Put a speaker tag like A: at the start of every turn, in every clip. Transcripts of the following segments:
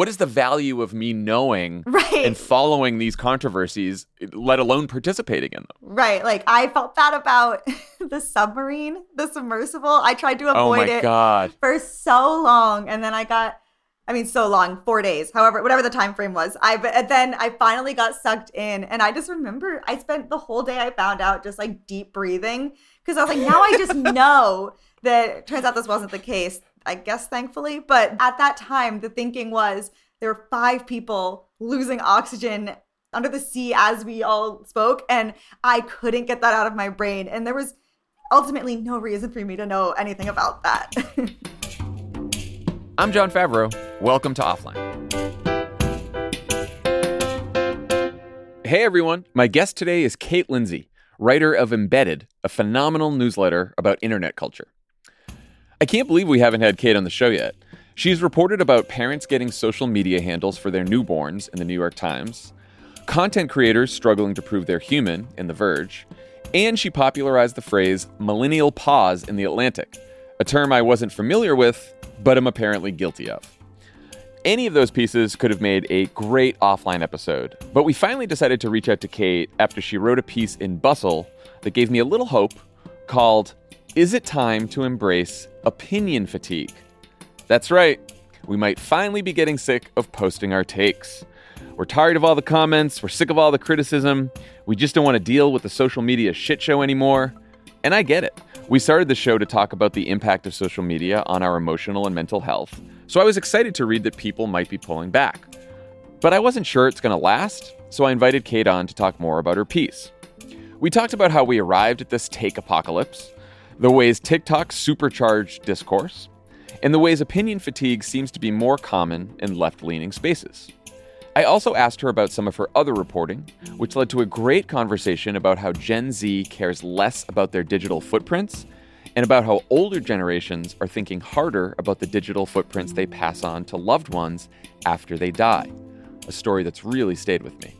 A: What is the value of me knowing
B: Right.
A: and following these controversies, let alone participating in them?
B: Right. Like I felt that about the submarine, the submersible. I tried to
A: Oh
B: avoid
A: my
B: it
A: God.
B: for so long. And then I got I mean so long, four days, however, whatever the time frame was. I but then I finally got sucked in. And I just remember I spent the whole day I found out just like deep breathing. Because I was like, now I just know that turns out this wasn't the case. I guess thankfully. But at that time, the thinking was there were five people losing oxygen under the sea as we all spoke and i couldn't get that out of my brain and there was ultimately no reason for me to know anything about that
A: I'm Jon Favreau. Welcome to Offline. Hey everyone, my guest today is Kate Lindsay, writer of Embedded, a phenomenal newsletter about internet culture. I can't believe we haven't had Kate on the show yet. She's reported about parents getting social media handles for their newborns in the New York Times, content creators struggling to prove they're human in The Verge, and she popularized the phrase millennial pause in The Atlantic, a term I wasn't familiar with, but am apparently guilty of. Any of those pieces could have made a great offline episode, but we finally decided to reach out to Kate after she wrote a piece in Bustle that gave me a little hope called Is It Time to Embrace Opinion Fatigue? That's right, we might finally be getting sick of posting our takes. We're tired of all the comments, we're sick of all the criticism, we just don't want to deal with the social media shit show anymore. And I get it. We started the show to talk about the impact of social media on our emotional and mental health, so I was excited to read that people might be pulling back. But I wasn't sure it's going to last, so I invited Kate on to talk more about her piece. We talked about how we arrived at this take apocalypse, the ways TikTok supercharged discourse, and the ways opinion fatigue seems to be more common in left leaning spaces. I also asked her about some of her other reporting, which led to a great conversation about how Gen Z cares less about their digital footprints and about how older generations are thinking harder about the digital footprints they pass on to loved ones after they die. A story that's really stayed with me.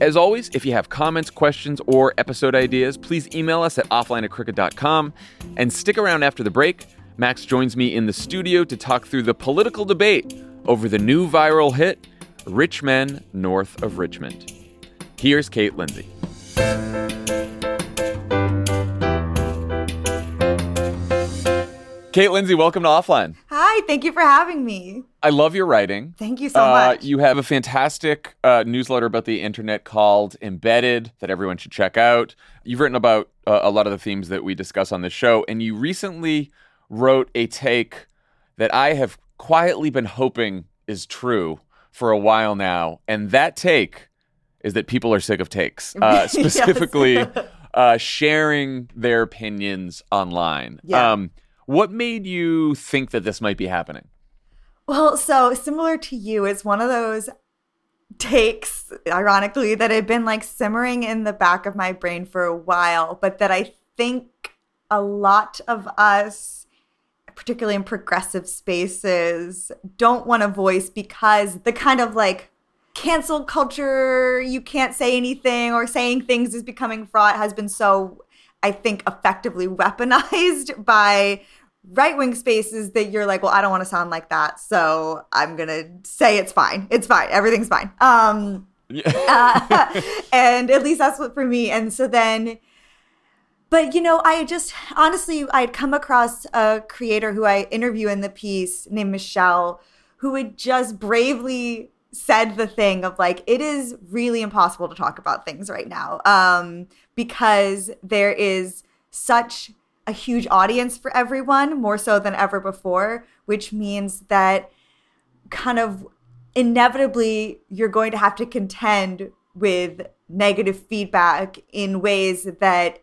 A: As always, if you have comments, questions, or episode ideas, please email us at offline at crooked.com and stick around after the break. Max joins me in the studio to talk through the political debate over the new viral hit, Rich Men North of Richmond. Here's Kate Lindsay. Kate Lindsay, welcome to Offline.
B: hi thank you for having me
A: I love your writing.
B: thank you so
A: Uh,
B: much
A: you have a fantastic uh, newsletter about the internet called Embedded that everyone should check out. You've written about uh, a lot of the themes that we discuss on this show, and you recently wrote a take that I have quietly been hoping is true for a while now, and that take is that people are sick of takes, uh, specifically uh, sharing their opinions online.
B: Yeah.
A: Um, what made you think that this might be happening?
B: Well, so similar to you, it's one of those takes, ironically, that had been like simmering in the back of my brain for a while, but that I think a lot of us, particularly in progressive spaces, don't want to voice because the kind of like cancel culture, you can't say anything or saying things is becoming fraught has been so, I think, effectively weaponized by right wing spaces that you're like, well, I don't want to sound like that. So I'm going to say it's fine. It's fine. Everything's fine. Um, uh, and at least that's what for me. And so then, but you know, I just honestly, I had come across a creator who I interview in the piece named Michelle, who would just bravely said the thing of like it is really impossible to talk about things right now um because there is such a huge audience for everyone more so than ever before which means that kind of inevitably you're going to have to contend with negative feedback in ways that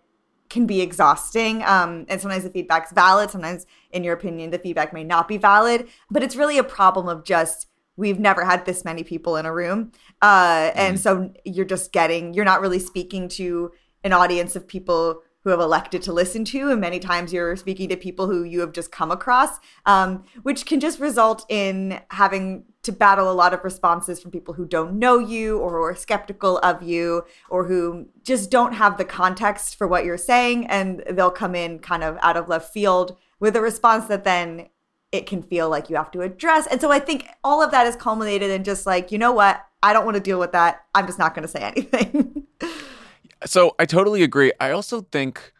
B: can be exhausting. Um, and sometimes the feedback's valid. Sometimes, in your opinion, the feedback may not be valid. But it's really a problem of just we've never had this many people in a room. Uh, and mm. so you're just getting, you're not really speaking to an audience of people who have elected to listen to. And many times you're speaking to people who you have just come across, um, which can just result in having to battle a lot of responses from people who don't know you or who are skeptical of you or who just don't have the context for what you're saying. And they'll come in kind of out of left field with a response that then it can feel like you have to address. And so I think all of that is culminated in just like, you know what? I don't want to deal with that. I'm just not going to say anything.
A: so I totally agree. I also think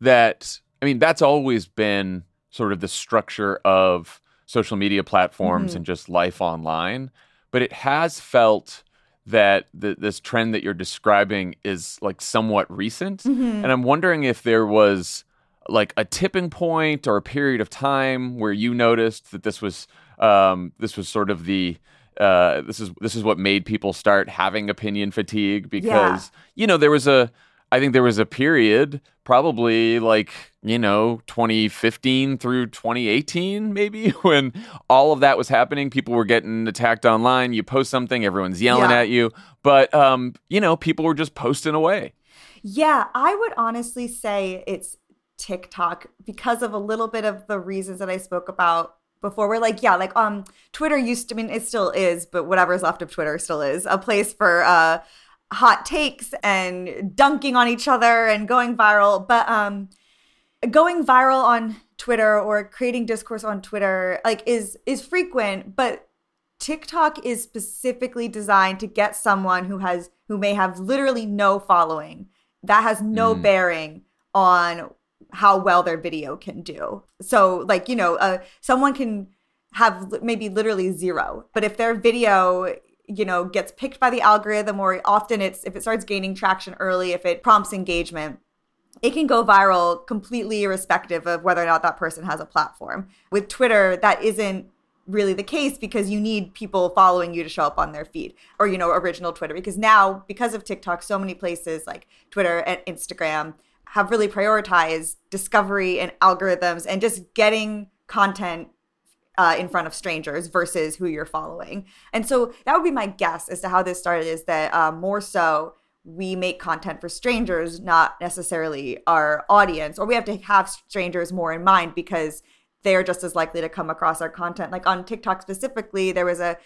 A: that, I mean, that's always been sort of the structure of social media platforms mm-hmm. and just life online. But it has felt that the, this trend that you're describing is like somewhat recent. Mm-hmm. And I'm wondering if there was like a tipping point or a period of time where you noticed that this was um, this was sort of the uh, this is this is what made people start having opinion fatigue because yeah. you know there was a I think there was a period, probably like, you know, 2015 through 2018, maybe, when all of that was happening. People were getting attacked online. You post something, everyone's yelling yeah. at you. But, um, you know, people were just posting away.
B: Yeah, I would honestly say it's TikTok because of a little bit of the reasons that I spoke about before. We're like, yeah, like um Twitter used to I mean it still is, but whatever's left of Twitter still is a place for uh hot takes and dunking on each other and going viral. But um, going viral on Twitter or creating discourse on Twitter like is is frequent, but TikTok is specifically designed to get someone who has who may have literally no following. That has no mm. bearing on how well their video can do. So like, you know, uh, someone can have maybe literally zero, but if their video you know gets picked by the algorithm or often it's if it starts gaining traction early if it prompts engagement it can go viral completely irrespective of whether or not that person has a platform with twitter that isn't really the case because you need people following you to show up on their feed or you know original twitter because now because of tiktok so many places like twitter and instagram have really prioritized discovery and algorithms and just getting content uh, in front of strangers versus who you're following. And so that would be my guess as to how this started is that uh, more so we make content for strangers, not necessarily our audience, or we have to have strangers more in mind because they're just as likely to come across our content. Like on TikTok specifically, there was a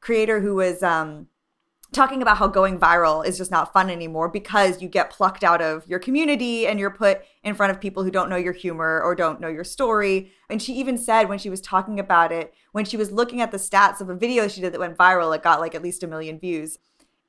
B: creator who was um, talking about how going viral is just not fun anymore because you get plucked out of your community and you're put in front of people who don't know your humor or don't know your story. And she even said when she was talking about it, when she was looking at the stats of a video she did that went viral, it got like at least a million views.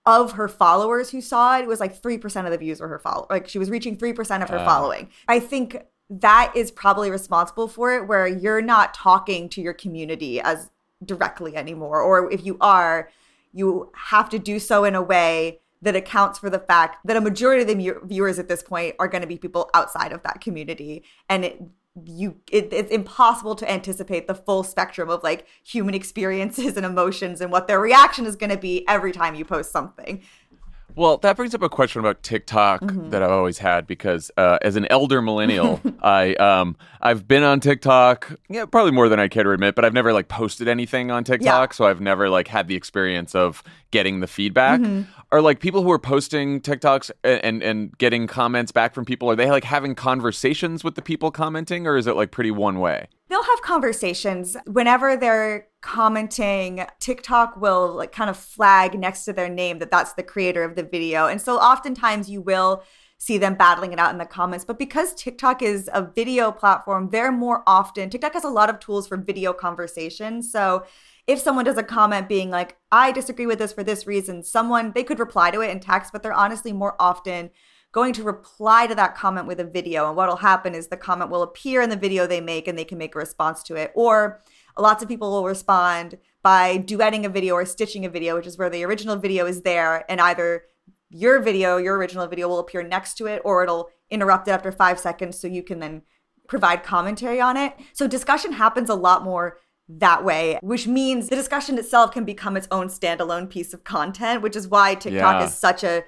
B: Of her followers who saw it, it was like 3% of the views were her follow. Like she was reaching 3% of her uh. following. I think that is probably responsible for it, where you're not talking to your community as directly anymore. Or if you are, you have to do so in a way that accounts for the fact that a majority of the viewers at this point are going to be people outside of that community. And it you it, it's impossible to anticipate the full spectrum of like human experiences and emotions and what their reaction is going to be every time you post something
A: well, that brings up a question about TikTok mm-hmm. that I've always had because uh, as an elder millennial, I um I've been on TikTok, yeah, probably more than I care to admit, but I've never like posted anything on TikTok, yeah. so I've never like had the experience of getting the feedback. Mm-hmm. Are like people who are posting TikToks and, and getting comments back from people? Are they like having conversations with the people commenting, or is it like pretty one way?
B: They'll have conversations whenever they're commenting. TikTok will like kind of flag next to their name that that's the creator of the video. And so oftentimes you will see them battling it out in the comments. But because TikTok is a video platform, they're more often, TikTok has a lot of tools for video conversation. So if someone does a comment being like, I disagree with this for this reason, someone, they could reply to it in text, but they're honestly more often going to reply to that comment with a video. And what'll happen is the comment will appear in the video they make and they can make a response to it. Or lots of people will respond by duetting a video or stitching a video, which is where the original video is there and either your video, your original video will appear next to it or it'll interrupt it after five seconds so you can then provide commentary on it. So discussion happens a lot more that way, which means the discussion itself can become its own standalone piece of content, which is why TikTok
A: Yeah.
B: is such a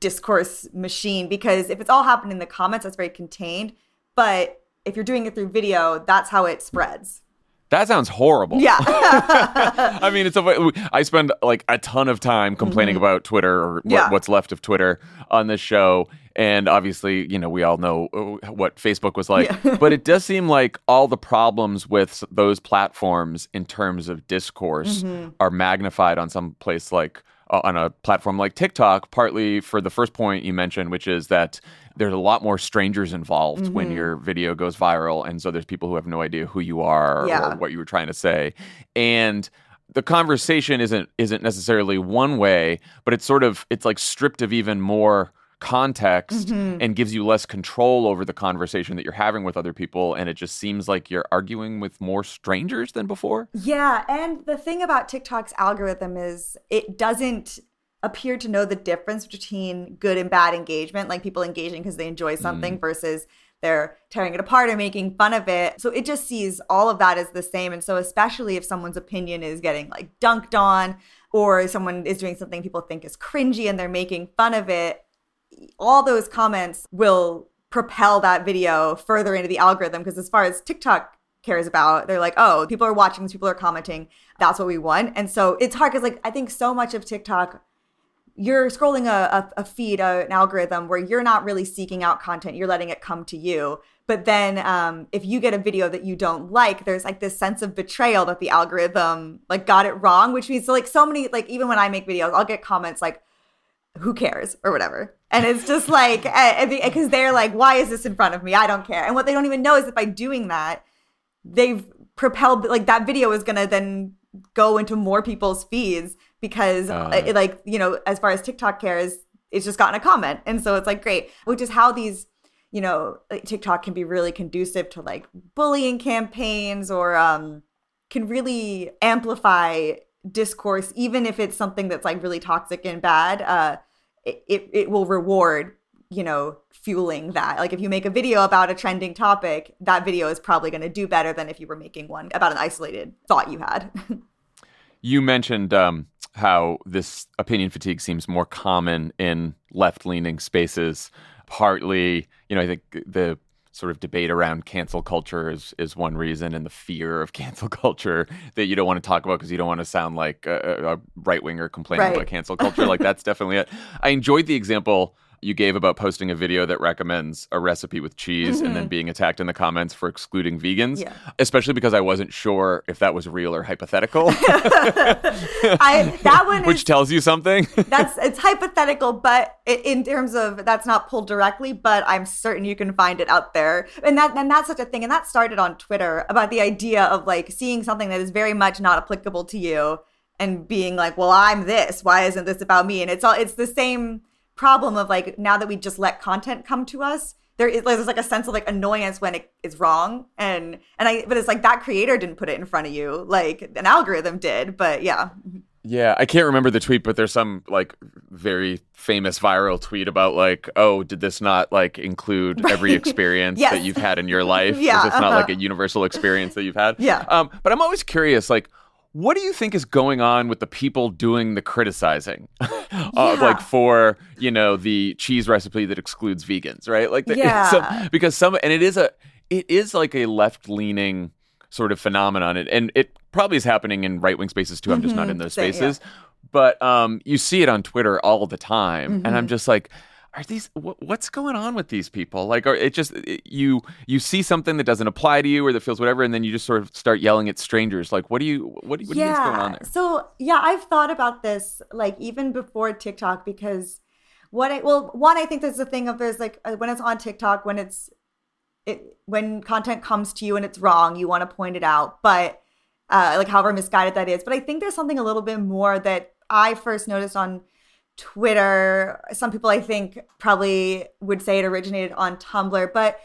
B: discourse machine because if it's all happening in the comments, that's very contained. But if you're doing it through video, that's how it spreads.
A: That sounds horrible.
B: Yeah.
A: I mean, it's a, I spend like a ton of time complaining about Twitter or what,
B: Mm-hmm.
A: What's left of Twitter on this show. And obviously, you know, we all know uh, what Facebook was like. but it does seem like all the problems with those platforms in terms of discourse
B: Mm-hmm.
A: are magnified on some place like uh, on a platform like TikTok, partly for the first point you mentioned, which is that there's a lot more strangers involved
B: Mm-hmm.
A: when your video goes viral. And so there's people who have no idea who you are
B: Yeah.
A: or what you were trying to say. And the conversation isn't isn't necessarily one way, but it's sort of it's like stripped of even more context
B: Mm-hmm.
A: and gives you less control over the conversation that you're having with other people and it just seems like you're arguing with more strangers than before.
B: Yeah, and the thing about TikTok's algorithm is it doesn't appear to know the difference between good and bad engagement, like people engaging because they enjoy something versus they're tearing it apart or making fun of it. So it just sees all of that as the same. And so especially if someone's opinion is getting like dunked on or someone is doing something people think is cringy and they're making fun of it, all those comments will propel that video further into the algorithm because as far as TikTok cares about, they're like, oh, people are watching this, people are commenting. That's what we want. And so it's hard because like I think so much of TikTok you're scrolling a, a, a feed, a, an algorithm where you're not really seeking out content, you're letting it come to you. But then um, if you get a video that you don't like, there's like this sense of betrayal that the algorithm like got it wrong, which means like so many like even when I make videos, I'll get comments like, "Who cares?" or whatever, and it's just like because they're like, "Why is this in front of me? I don't care." And what they don't even know is that by doing that, they've propelled like that video is gonna then go into more people's feeds because
A: Uh.
B: it, like you know as far as tiktok cares it's just gotten a comment and so it's like great which is how these you know tiktok can be really conducive to like bullying campaigns or um can really amplify discourse even if it's something that's like really toxic and bad uh it, it, it will reward you know fueling that like if you make a video about a trending topic that video is probably going to do better than if you were making one about an isolated thought you had
A: You mentioned um, how this opinion fatigue seems more common in left leaning spaces. Partly, you know, I think the sort of debate around cancel culture is, is one reason, and the fear of cancel culture that you don't want to talk about because you don't want to sound like a, a right winger complaining
B: Right.
A: about cancel culture. like, that's definitely it. I enjoyed the example you gave about posting a video that recommends a recipe with cheese and then being attacked in the comments for excluding vegans,
B: Mm-hmm. Yeah.
A: especially because I wasn't sure if that was real or hypothetical.
B: i that one
A: which
B: is
A: tells you something.
B: that's it's hypothetical but in terms of that's not pulled directly but i'm certain you can find it out there and that and that's such a thing and that started on twitter about the idea of like seeing something that is very much not applicable to you and being like well i'm this why isn't this about me and it's all it's the same problem of like now that we just let content come to us there is there's like a sense of like annoyance when it is wrong and and i but it's like that creator didn't put it in front of you like an algorithm did but yeah
A: yeah, I can't remember the tweet, but there's some like very famous viral tweet about like, oh, did this not like include every experience
B: Yes.
A: that you've had in your life?
B: Yeah,
A: Is this not
B: uh-huh.
A: like a universal experience that you've had?
B: Yeah.
A: Um, but I'm always curious, like. What do you think is going on with the people doing the criticizing, of
B: Yeah.
A: like for you know the cheese recipe that excludes vegans, right? Like, the,
B: Yeah.
A: some, because some and it is a it is like a left leaning sort of phenomenon, and, and it probably is happening in right wing spaces too. I'm just not in those
B: Mm-hmm. Same, yeah.
A: spaces, but um, you see it on Twitter all the time, and
B: Mm-hmm.
A: I'm just like, are these wh- what's going on with these people? Like, are it just it, you you see something that doesn't apply to you or that feels whatever, and then you just sort of start yelling at strangers. Like, what do you what, do you- what do you think's going on there?
B: So yeah, I've thought about this like even before TikTok because what I well one I think there's a thing of there's like uh, when it's on TikTok when it's it when content comes to you and it's wrong you want to point it out but uh, like however misguided that is but I think there's something a little bit more that I first noticed on Twitter. Some people I think probably would say it originated on Tumblr, but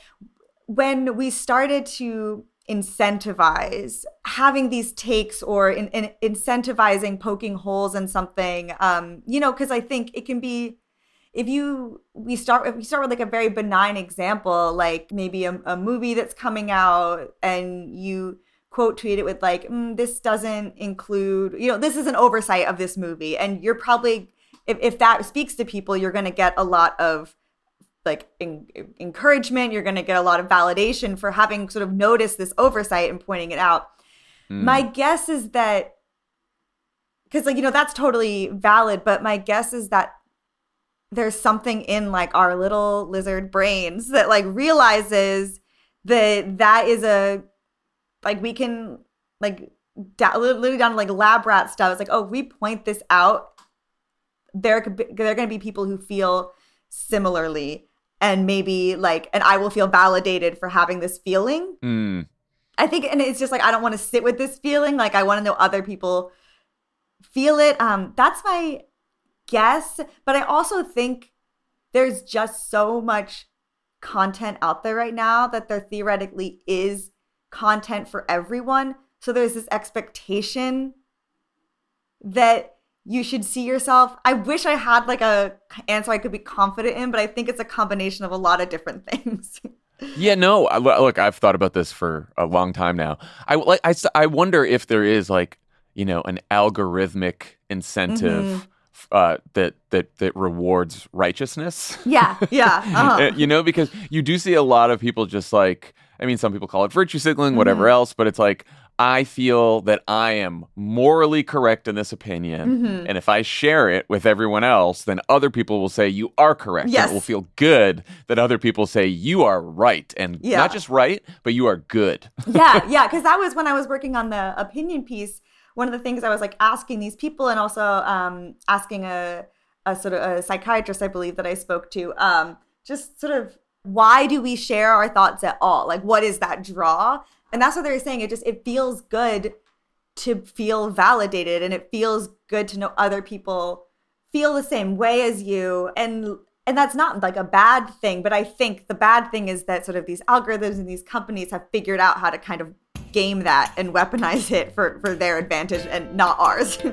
B: when we started to incentivize having these takes or in, in incentivizing poking holes in something um you know because i think it can be if you we start if we start with like a very benign example like maybe a, a movie that's coming out and you quote tweet it with like mm, this doesn't include you know this is an oversight of this movie and you're probably if, if that speaks to people you're going to get a lot of like in, encouragement you're going to get a lot of validation for having sort of noticed this oversight and pointing it out mm. my guess is that because like you know that's totally valid but my guess is that there's something in like our little lizard brains that like realizes that that is a like we can like da- literally down to like lab rat stuff it's like oh we point this out there could be, there are going to be people who feel similarly and maybe like and i will feel validated for having this feeling.
A: Mm.
B: i think and it's just like i don't want to sit with this feeling. Like i want to know other people feel it. Um that's my guess but i also think there's just so much content out there right now that there theoretically is content for everyone. So there's this expectation that you should see yourself. I wish I had like a answer I could be confident in, but I think it's a combination of a lot of different things.
A: yeah, no. Look, I've thought about this for a long time now. I like I, I wonder if there is like, you know, an algorithmic incentive mm-hmm. Uh, that that that rewards righteousness.
B: Yeah, yeah. Uh-huh.
A: you know, because you do see a lot of people just like I mean, some people call it virtue signaling, whatever mm-hmm. else, but it's like I feel that I am morally correct in this opinion. Mm-hmm. And if I share it with everyone else, then other people will say you are correct.
B: Yes.
A: And it will feel good that other people say you are right. And yeah. not just right, but you are good.
B: yeah, yeah. Because that was when I was working on the opinion piece. One of the things I was like asking these people and also um, asking a, a sort of a psychiatrist, I believe, that I spoke to, um, just sort of why do we share our thoughts at all? Like, what is that draw? And that's what they're saying. It just it feels good to feel validated and it feels good to know other people feel the same way as you. And and that's not like a bad thing but i think the bad thing is that sort of these algorithms and these companies have figured out how to kind of game that and weaponize it for for their advantage and not ours.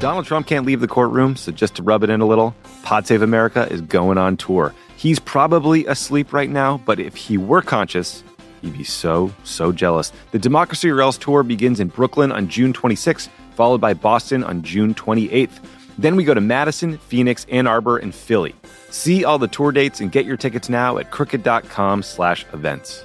C: Donald Trump can't leave the courtroom, so just to rub it in a little, Pod Save America is going on tour. He's probably asleep right now, but if he were conscious, he'd be so, so jealous. The Democracy or Else tour begins in Brooklyn on June 26th, followed by Boston on June 28th. Then we go to Madison, Phoenix, Ann Arbor, and Philly. See all the tour dates and get your tickets now at crooked.com slash events.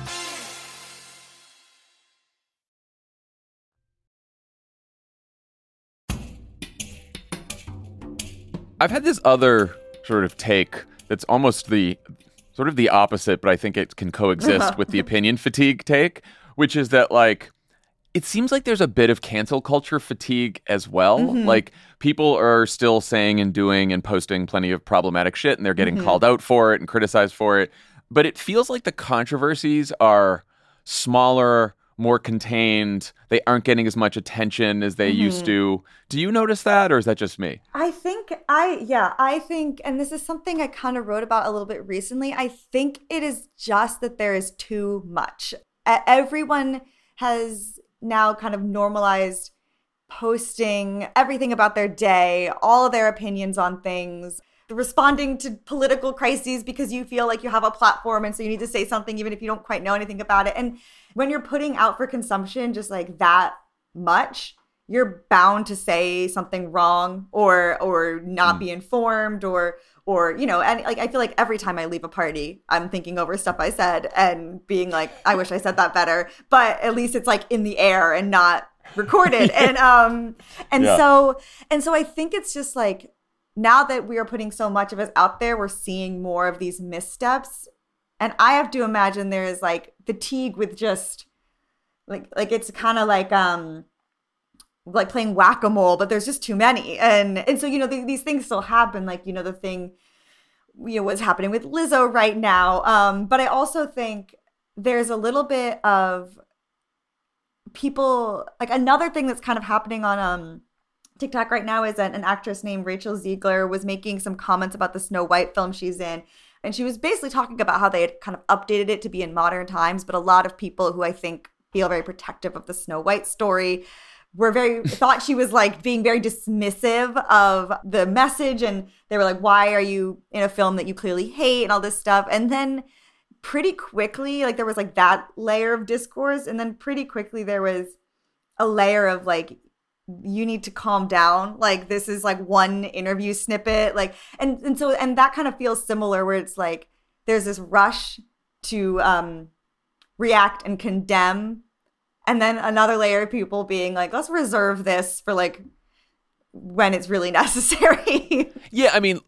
A: I've had this other sort of take that's almost the sort of the opposite, but I think it can coexist with the opinion fatigue take, which is that like it seems like there's a bit of cancel culture fatigue as well. Mm-hmm. Like people are still saying and doing and posting plenty of problematic shit and they're getting mm-hmm. called out for it and criticized for it. But it feels like the controversies are smaller, more contained. They aren't getting as much attention as they used mm-hmm. to. Do you notice that or is that just me?
B: I think I yeah, I think and this is something I kind of wrote about a little bit recently. I think it is just that there is too much. Everyone has now kind of normalized posting everything about their day, all of their opinions on things, responding to political crises because you feel like you have a platform and so you need to say something even if you don't quite know anything about it. And when you're putting out for consumption just like that much, you're bound to say something wrong or or not be informed or or you know and like i feel like every time i leave a party i'm thinking over stuff i said and being like i wish i said that better but at least it's like in the air and not recorded and um and
A: Yeah.
B: so and so i think it's just like now that we are putting so much of us out there we're seeing more of these missteps. And i have to imagine there is like fatigue with just like like it's kind of like um like playing whack-a-mole but there's just too many. And and so you know th- these things still happen like you know the thing you know what's happening with Lizzo right now. Um but I also think there's a little bit of people like another thing that's kind of happening on um TikTok right now is that an actress named Rachel Zegler was making some comments about the Snow White film she's in and she was basically talking about how they had kind of updated it to be in modern times but a lot of people who I think feel very protective of the Snow White story were very thought she was like being very dismissive of the message and they were like why are you in a film that you clearly hate? and all this stuff and then pretty quickly like there was like that layer of discourse and then pretty quickly there was a layer of like you need to calm down. Like this is like one interview snippet. Like and and so and that kind of feels similar where it's like there's this rush to um react and condemn. And then another layer of people being like let's reserve this for like when it's really necessary.
A: Yeah, I mean,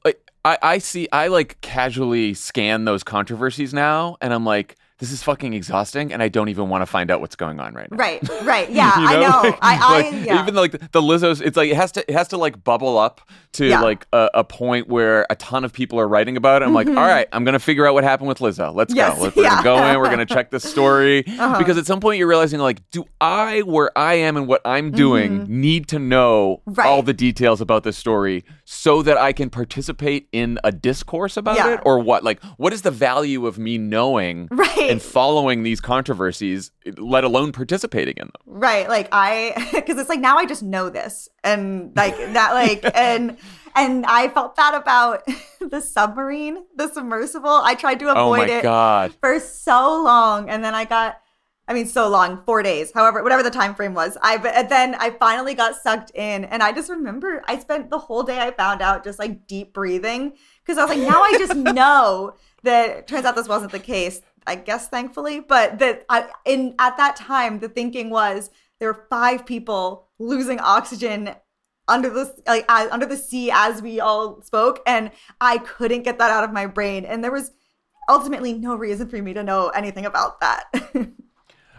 A: I, I see, I like casually scan those controversies now, and I'm like, this is fucking exhausting, and I don't even want to find out what's going on right now.
B: right right yeah
A: You
B: i know
A: Like-
B: i i
A: like,
B: yeah.
A: even like the, the Lizzo's, it's like it has to it has to like bubble up to
B: Yeah.
A: like a, a point where a ton of people are writing about it. I'm like, all right, I'm gonna figure out what happened with Lizzo. Let's
B: Mm-hmm. Yes,
A: go. Let's, we're.
B: Uh-huh.
A: gonna go in. We're gonna check this story because at some point you're realizing like, do I, where I am and what I'm doing, need to know
B: Mm-hmm. Right.
A: all the details about this story so that I can participate in a discourse about
B: Yeah.
A: it, or what? Like, what is the value of me knowing
B: Right.
A: And following these controversies, let alone participating in them?
B: Right. Like I because it's like now I just know this. And like that like and and I felt that about the submarine, the submersible. I tried to
A: Oh
B: avoid
A: my
B: it
A: god.
B: for so long and then I got I mean so long, 4 days. However, whatever the time frame was. I but then I finally got sucked in and I just remember I spent the whole day I found out just like deep breathing because I was like now I just know that turns out this wasn't the case. I guess thankfully, but that I in at that time the thinking was there were five people losing oxygen under the like under the sea as we all spoke and I couldn't get that out of my brain and there was ultimately no reason for me to know anything about that.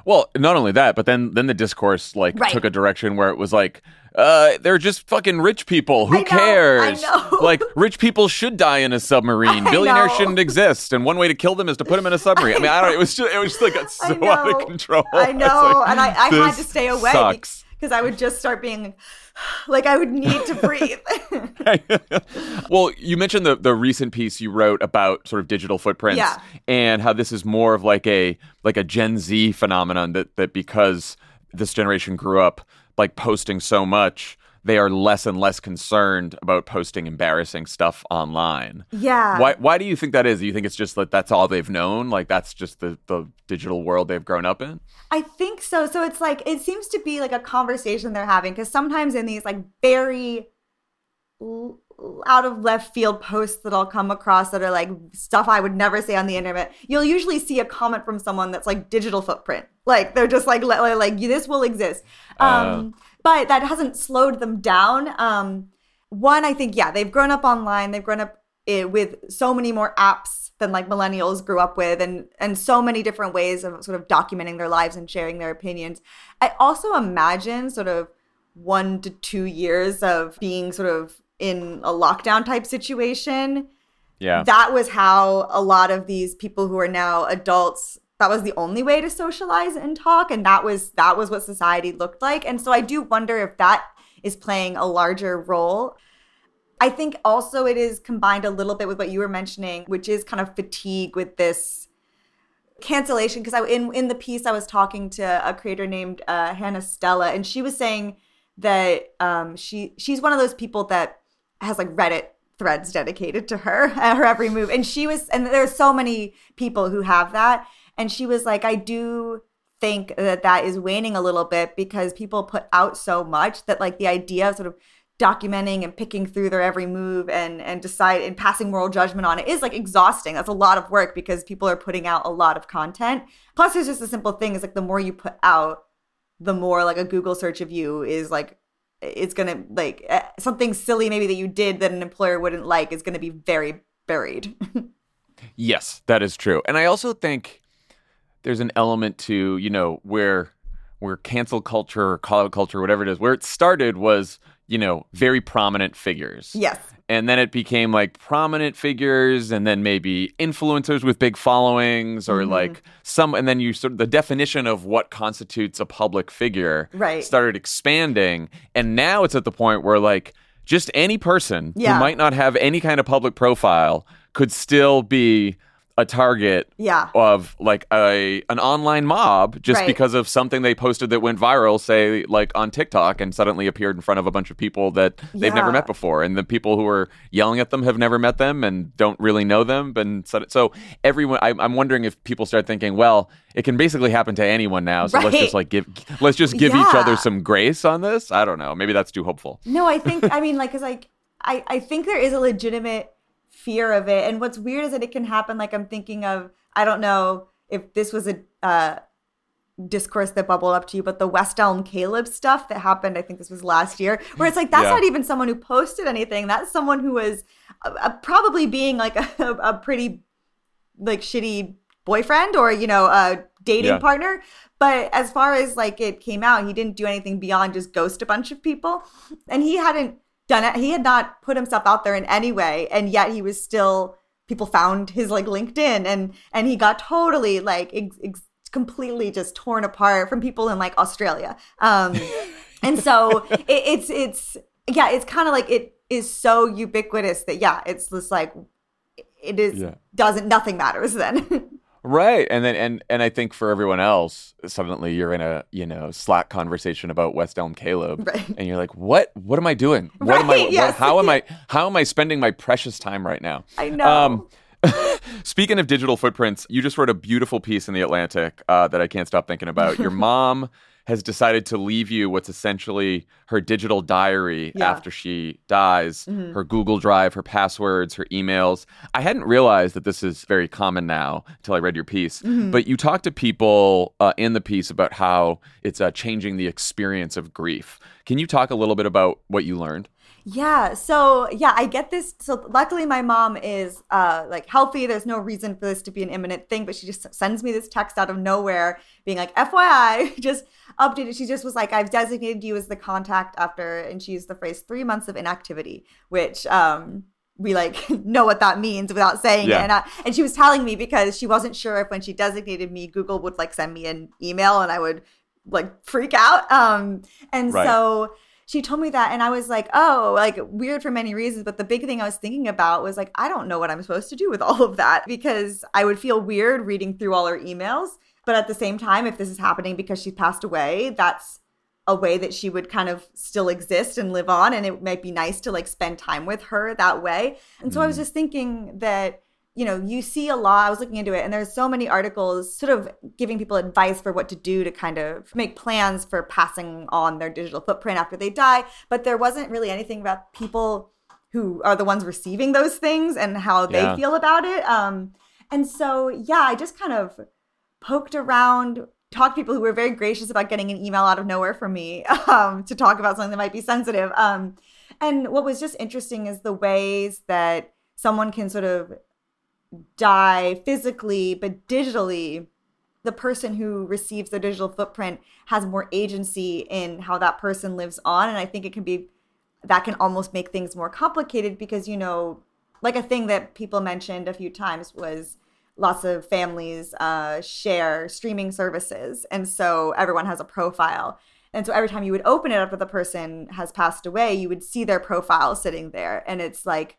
A: Well, not only that, but then then the discourse like
B: Right.
A: took a direction where it was like, uh, they're just fucking rich people. Who
B: I know,
A: cares?
B: I know.
A: Like rich people should die in a submarine.
B: I
A: Billionaires
B: know.
A: shouldn't exist, and one way to kill them is to put them in a submarine. I, mean, I don't. It was just it was just like got so out of control.
B: I know,
A: like,
B: and I, I had to stay away
A: Sucks.
B: because I would just start being like I would need to breathe.
A: well, you mentioned the the recent piece you wrote about sort of digital footprints
B: Yeah.
A: and how this is more of like a like a Gen Z phenomenon that that because this generation grew up like posting so much, they are less and less concerned about posting embarrassing stuff online.
B: yeah.
A: Why why do you think that is? Do you think it's just that that's all they've known? Like that's just the the digital world they've grown up in?
B: I think so. So it's like it seems to be like a conversation they're having because sometimes in these like very l- out of left field posts that I'll come across that are like stuff I would never say on the internet, you'll usually see a comment from someone that's like digital footprint. Like they're just like like, like this will exist. Um, but that hasn't slowed them down. Um, one, I think yeah, they've grown up online. They've grown up it, with so many more apps than like millennials grew up with and and so many different ways of sort of documenting their lives and sharing their opinions i also imagine sort of one to two years of being sort of in a lockdown type situation
A: Yeah.
B: that was how a lot of these people who are now adults that was the only way to socialize and talk and that was that was what society looked like. And so i do wonder if that is playing a larger role. I think also it is combined a little bit with what you were mentioning which is kind of fatigue with this cancellation. Because i in in the piece i was talking to a creator named uh, hannah stella and she was saying that um, she she's one of those people that has like reddit threads dedicated to her her every move. And she was and there's so many people who have that and she was like i do think that that is waning a little bit because people put out so much that like the idea of sort of documenting and picking through their every move and and decide and passing moral judgment on it is like exhausting. That's a lot of work because people are putting out a lot of content. Plus there's just a simple thing is like the more you put out the more like a google search of you is like it's gonna like eh, something silly maybe that you did that an employer wouldn't like is gonna be very buried.
A: Yes, that is true. And I also think there's an element to, you know, where where cancel culture or call out culture, whatever it is, where it started was, you know, very prominent figures.
B: yes
A: And then it became like prominent figures and then maybe influencers with big followings or
B: Mm-hmm.
A: like some and then you sort of the definition of what constitutes a public figure
B: Right.
A: started expanding. And now it's at the point where like just any person
B: Yeah.
A: who might not have any kind of public profile could still be a target
B: Yeah.
A: of like a an online mob just
B: Right.
A: because of something they posted that went viral say like on TikTok and suddenly appeared in front of a bunch of people that they've never met before. And the people who are yelling at them have never met them and don't really know them. And so, so everyone I, I'm wondering if people start thinking well it can basically happen to anyone now. So let's just like give let's just give each other some grace on this. I don't know. Maybe that's too hopeful.
B: No, I think I mean like cuz like I I think there is a legitimate fear of it and what's weird is that it can happen like I'm thinking of I don't know if this was a uh discourse that bubbled up to you but the West Elm Caleb stuff that happened I think this was last year where it's like that's
A: Yeah.
B: not even someone who posted anything that's someone who was uh, uh, probably being like a, a pretty like shitty boyfriend or you know a dating
A: Yeah.
B: partner but as far as like it came out he didn't do anything beyond just ghost a bunch of people and he hadn't done it. He had not put himself out there in any way and yet he was still people found his like linkedin and and he got totally like ex- ex- completely just torn apart from people in like australia. Um and so it, it's it's yeah it's kind of like it is so ubiquitous that yeah it's just like it is
A: Yeah.
B: doesn't nothing matters then
A: Right. And then and and I think for everyone else, suddenly you're in a, you know, Slack conversation about West Elm Caleb.
B: Right.
A: And you're like, what what am I doing? What am I
B: Right,
A: what, how am I how am I spending my precious time right now?
B: I know.
A: Um, speaking of digital footprints, you just wrote a beautiful piece in the Atlantic uh, that I can't stop thinking about. Your mom has decided to leave you what's essentially her digital diary
B: Yeah.
A: after she dies, her Google Drive, her passwords, her emails. I hadn't realized that this is very common now until I read your piece. But you talk to people uh, in the piece about how it's uh, changing the experience of grief. Can you talk a little bit about what you learned?
B: Yeah. So yeah, I get this. So luckily, my mom is uh, like healthy. There's no reason for this to be an imminent thing, but she just sends me this text out of nowhere, being like, "FYI, just updated." She just was like, "I've designated you as the contact after," and she used the phrase three months of inactivity," which um, we like know what that means without saying
A: Yeah.
B: it. And, I, and she was telling me because she wasn't sure if when she designated me, Google would like send me an email and I would like freak out. Um, and
A: Right.
B: so she told me that and i was like oh like weird for many reasons but the big thing i was thinking about was like i don't know what i'm supposed to do with all of that because i would feel weird reading through all her emails but at the same time if this is happening because she passed away that's a way that she would kind of still exist and live on and it might be nice to like spend time with her that way. And so i was mm. just thinking that you know you see a lot i was looking into it and there's so many articles sort of giving people advice for what to do to kind of make plans for passing on their digital footprint after they die. But there wasn't really anything about people who are the ones receiving those things and how they
A: Yeah.
B: feel about it. Um and so yeah i just kind of poked around talked to people who were very gracious about getting an email out of nowhere from me um, to talk about something that might be sensitive. Um, and what was just interesting is the ways that someone can sort of die physically, but digitally, the person who receives the digital footprint has more agency in how that person lives on. And I think it can be that can almost make things more complicated because, you know, like a thing that people mentioned a few times was lots of families uh, share streaming services. And so everyone has a profile. And so every time you would open it up, after the person has passed away, you would see their profile sitting there. And it's like,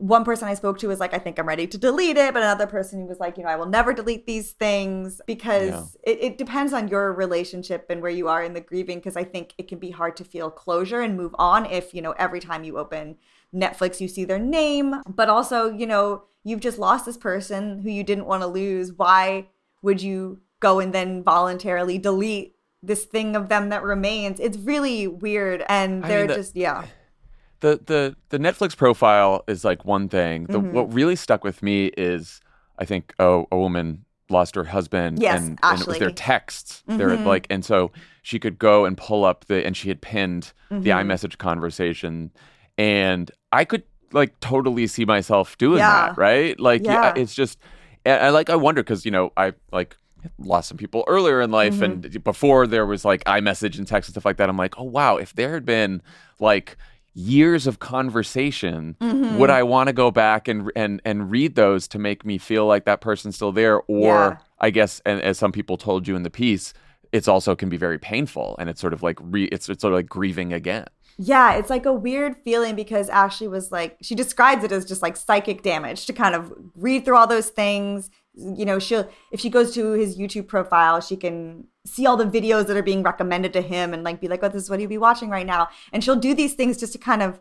B: one person I spoke to was like, I think I'm ready to delete it. But another person was like, you know, I will never delete these things because yeah. it, it depends on your relationship and where you are in the grieving. Because I think it can be hard to feel closure and move on if, you know, every time you open Netflix, you see their name. But also, you know, you've just lost this person who you didn't want to lose. Why would you go and then voluntarily delete this thing of them that remains? It's really weird. And they're I mean, just, yeah
A: the the the Netflix profile is like one thing. The, mm-hmm. What really stuck with me is I think oh, a woman lost her husband
B: yes,
A: and,
B: and
A: it was their texts. Mm-hmm. They're like and so she could go and pull up the and she had pinned mm-hmm. the iMessage conversation and I could like totally see myself doing yeah. that, right? Like yeah. yeah it's just I like I wonder because you know I like lost some people earlier in life mm-hmm. and before there was like iMessage and text and stuff like that. I'm like, oh wow, if there had been like years of conversation mm-hmm. would i want to go back and and and read those to make me feel like that person's still there or yeah. i guess and as some people told you in the piece it's also can be very painful and it's sort of like re, it's, it's sort of like grieving again
B: yeah, it's like a weird feeling because Ashley was like, she describes it as just like psychic damage to kind of read through all those things. You know, she'll, if she goes to his YouTube profile, she can see all the videos that are being recommended to him and like be like, oh, this is what he'd be watching right now. And she'll do these things just to kind of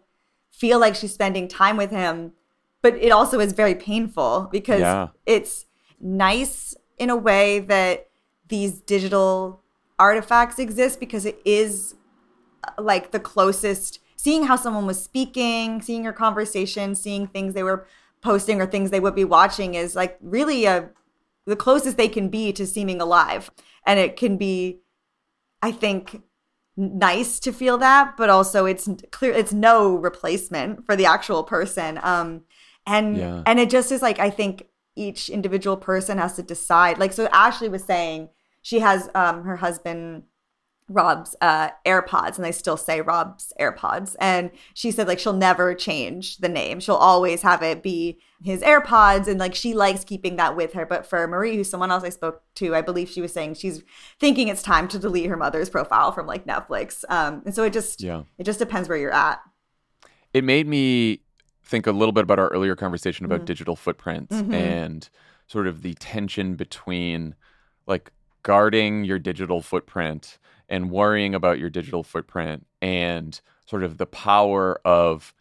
B: feel like she's spending time with him. But it also is very painful because yeah. it's nice in a way that these digital artifacts exist because it is uh, like the closest seeing how someone was speaking, seeing your conversation, seeing things they were posting or things they would be watching is like really a the closest they can be to seeming alive. And it can be I think nice to feel that, but also it's clear it's no replacement for the actual person. Um and yeah. and it just is like I think each individual person has to decide. Like so Ashley was saying she has um her husband Rob's uh, AirPods, and they still say Rob's AirPods. And she said like she'll never change the name; she'll always have it be his AirPods, and like she likes keeping that with her. But for Marie, who's someone else I spoke to, I believe she was saying she's thinking it's time to delete her mother's profile from like Netflix. Um, and so it just yeah. it just depends where you're at.
A: It made me think a little bit about our earlier conversation about mm-hmm. digital footprints mm-hmm. and sort of the tension between like guarding your digital footprint and worrying about your digital footprint and sort of the power of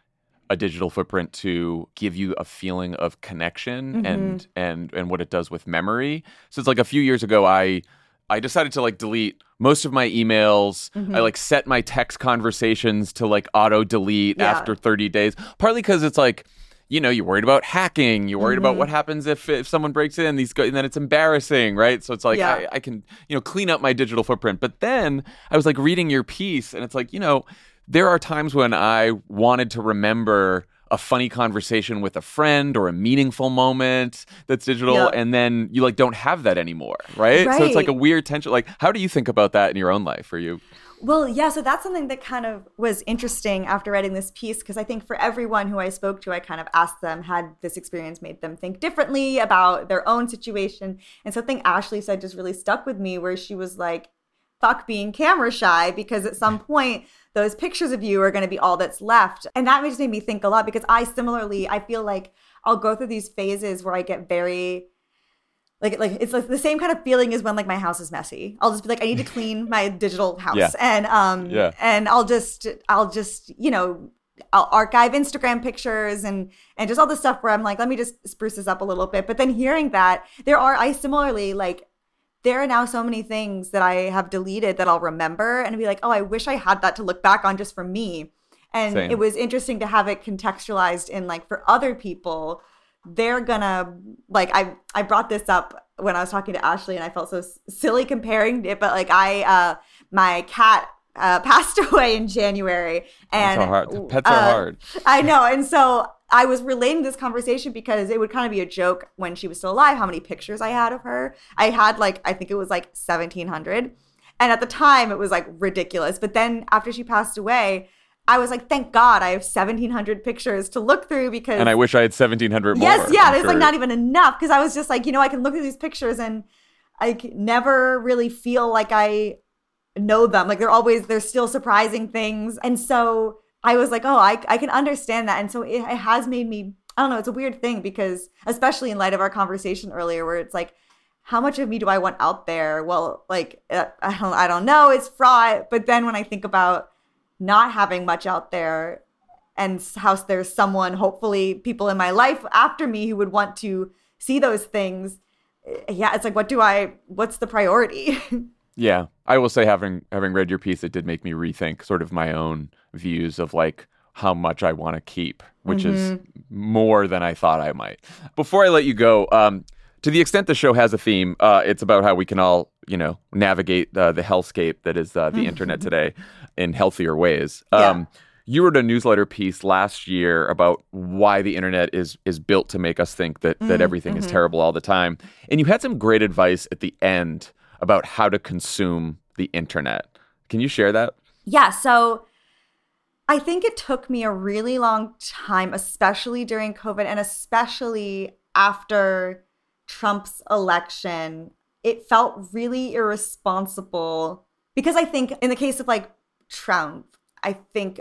A: a digital footprint to give you a feeling of connection mm-hmm. and and and what it does with memory. So it's like a few years ago I I decided to like delete most of my emails. Mm-hmm. I like set my text conversations to like auto delete yeah. after 30 days. Partly cuz it's like you know, you're worried about hacking. You're worried mm-hmm. about what happens if, if someone breaks in. These go, and then it's embarrassing, right? So it's like yeah. I, I can you know clean up my digital footprint. But then I was like reading your piece, and it's like you know there are times when I wanted to remember a funny conversation with a friend or a meaningful moment that's digital yep. and then you like don't have that anymore right? right? so it's like a weird tension like how do you think about that in your own life for you
B: well, yeah, so that's something that kind of was interesting after writing this piece because I think for everyone who I spoke to, I kind of asked them had this experience made them think differently about their own situation. And something Ashley said just really stuck with me where she was like, fuck being camera shy because at some point those pictures of you are going to be all that's left. And that just made me think a lot because I similarly, I feel like I'll go through these phases where I get very like like it's like the same kind of feeling as when like my house is messy. I'll just be like, I need to clean my digital house, yeah. and um, yeah. and I'll just I'll just you know I'll archive Instagram pictures and and just all the stuff where I'm like, let me just spruce this up a little bit. But then hearing that there are I similarly like there are now so many things that I have deleted that I'll remember and be like, oh, I wish I had that to look back on just for me. And Same. it was interesting to have it contextualized in like for other people they're gonna like I I brought this up when I was talking to Ashley and I felt so silly comparing it, but like I uh my cat uh, passed away in January. And
A: That's how hard. Pets are
B: uh,
A: hard.
B: I know. And so I was relating this conversation because it would kind of be a joke when she was still alive, how many pictures I had of her. I had like, I think it was like 1,700. And at the time, it was like ridiculous. But then after she passed away, I was like, thank God I have 1,700 pictures to look through because.
A: And I wish I had 1,700 more.
B: Yes, yeah, there's like not even enough because I was just like, you know, I can look at these pictures and I never really feel like I know them. Like they're always, they're still surprising things. And so I was like, oh, I, I can understand that. And so it, it has made me, I don't know, it's a weird thing because, especially in light of our conversation earlier, where it's like, how much of me do I want out there? Well, like, uh, I don't, I don't know. It's fraught. But then when I think about not having much out there and how there's someone, hopefully people in my life after me who would want to see those things. eh, Yeah, it's like, what do I, what's the priority?
A: Yeah, I will say having having read your piece, it did make me rethink sort of my own views of like how much I want to keep, which is more than I thought I might. Before I let you go, um, to the extent the show has a theme, uh, it's about how we can all you know navigate uh, the hellscape that is uh, the internet today in healthier ways.
B: Yeah.
A: Um, you wrote a newsletter piece last year about why the internet is is built to make us think that that everything is terrible all the time, and you had some great advice at the end about how to consume the internet. Can you share that?
B: Yeah, so I think it took me a really long time, especially during COVID and especially after Trump's election. It felt really irresponsible because I think, in the case of like Trump, I think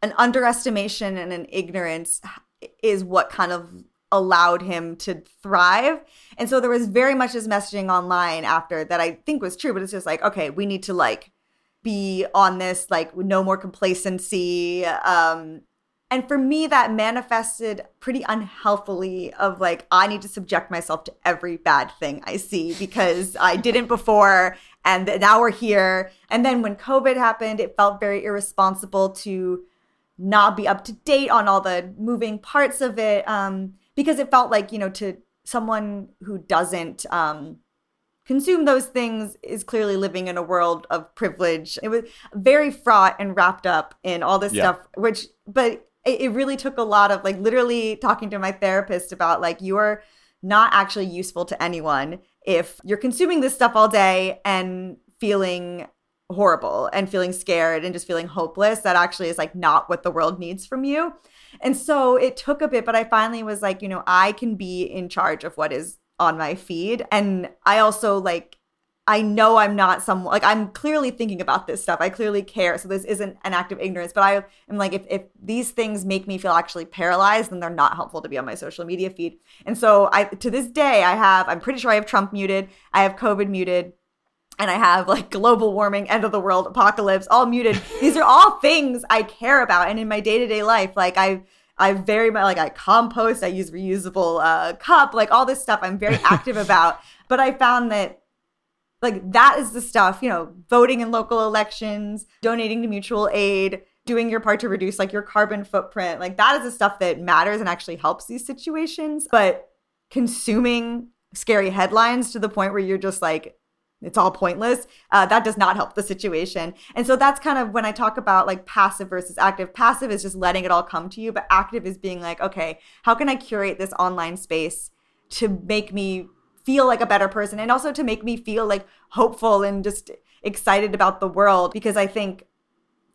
B: an underestimation and an ignorance is what kind of allowed him to thrive. And so there was very much his messaging online after that I think was true, but it's just like, okay, we need to like be on this like no more complacency um and for me that manifested pretty unhealthily of like i need to subject myself to every bad thing i see because i didn't before and now we're here and then when covid happened it felt very irresponsible to not be up to date on all the moving parts of it um because it felt like you know to someone who doesn't um consume those things is clearly living in a world of privilege. It was very fraught and wrapped up in all this
A: Yeah.
B: stuff, which, but it, it really took a lot of like literally talking to my therapist about like, you are not actually useful to anyone if you're consuming this stuff all day and feeling horrible and feeling scared and just feeling hopeless. That actually is like not what the world needs from you. And so it took a bit, but I finally was like, you know, I can be in charge of what is on my feed. And I also like, I know I'm not some like I'm clearly thinking about this stuff. I clearly care. So this isn't an act of ignorance, but I am like if if these things make me feel actually paralyzed, then they're not helpful to be on my social media feed. And so I to this day I have I'm pretty sure I have Trump muted, I have COVID muted, and I have like global warming, end of the world, apocalypse, all muted. These are all things I care about, and in my day to day life, like I, I very much like I compost, I use reusable uh, cup, like all this stuff. I'm very active about, but I found that like that is the stuff, you know, voting in local elections, donating to mutual aid, doing your part to reduce like your carbon footprint, like that is the stuff that matters and actually helps these situations. But consuming scary headlines to the point where you're just like it's all pointless uh, that does not help the situation. And so that's kind of when i talk about like passive versus active. Passive is just letting it all come to you but active is being like okay how can i curate this online space to make me feel like a better person and also to make me feel like hopeful and just excited about the world because i think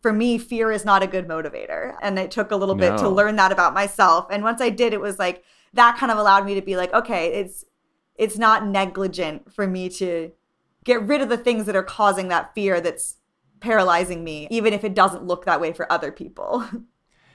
B: for me fear is not a good motivator. And it took a little bit to learn that about myself. And once i did it was like that kind of allowed me to be like okay it's it's not negligent for me to get rid of the things that are causing that fear that's paralyzing me even if it doesn't look that way for other people.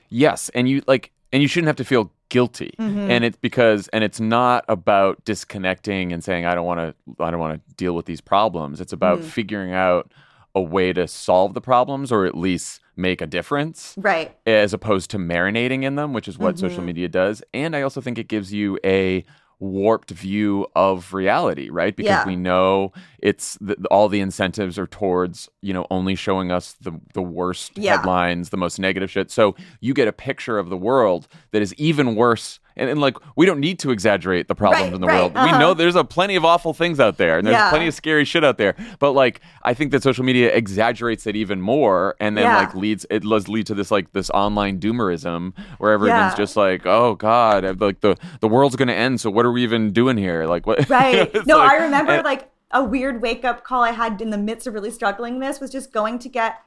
A: Yes, and you like and you shouldn't have to feel guilty.
B: Mm-hmm.
A: And it's because and it's not about disconnecting and saying I don't want to I don't want to deal with these problems. It's about
B: Mm.
A: figuring out a way to solve the problems or at least make a difference
B: right
A: as opposed to marinating in them, which is what social
B: Mm-hmm.
A: media does. And I also think it gives you a warped view of reality, right? Because
B: Yeah.
A: we know it's the, all the incentives are towards, you know, only showing us the the worst
B: Yeah.
A: headlines, the most negative shit. So you get a picture of the world that is even worse And, and like we don't need to exaggerate the problems
B: Right,
A: in the
B: right,
A: world. We
B: uh-huh.
A: know there's a plenty of awful things out there, and there's
B: Yeah.
A: plenty of scary shit out there. But like I think that social media exaggerates it even more, and then
B: Yeah.
A: like leads it does lead to this like this online doomerism where everyone's
B: Yeah.
A: just like, oh god, like the the world's gonna end. So what are we even doing here? Like what?
B: Right. No,
A: like-
B: I remember
A: and-
B: like a weird wake up call I had in the midst of really struggling this was just going to get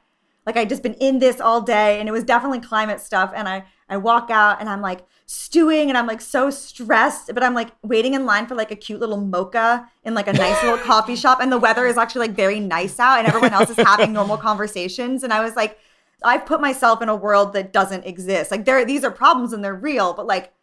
B: like I'd just been in this all day and it was definitely climate stuff and I I walk out and I'm like stewing and I'm like so stressed but I'm like waiting in line for like a cute little mocha in like a nice little coffee shop and the weather is actually like very nice out and everyone else is having normal conversations and I was like I've put myself in a world that doesn't exist. Like there these are problems and they're real but like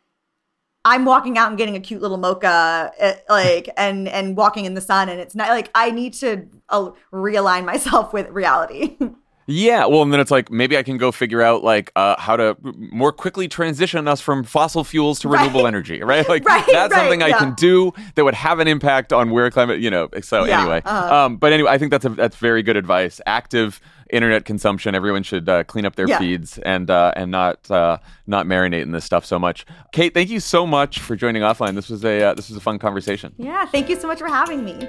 B: I'm walking out and getting a cute little mocha, eh, like, and and walking in the sun, and it's not like I need to uh, realign myself with reality.
A: Yeah, well, and then it's like maybe I can go figure out like uh, how to more quickly transition us from fossil fuels to renewable energy, right? Like
B: Right,
A: that's
B: right,
A: something I can do that would have an impact on where climate, you know. So
B: Yeah,
A: anyway,
B: uh-huh.
A: um, but anyway, I think that's a, that's very good advice. Active internet consumption. Everyone should uh, clean up their
B: Yeah.
A: feeds and uh, and not uh, not marinate in this stuff so much. Kate, thank you so much for joining offline. This was a uh, this was a fun conversation.
B: yeah, thank you so much for having me.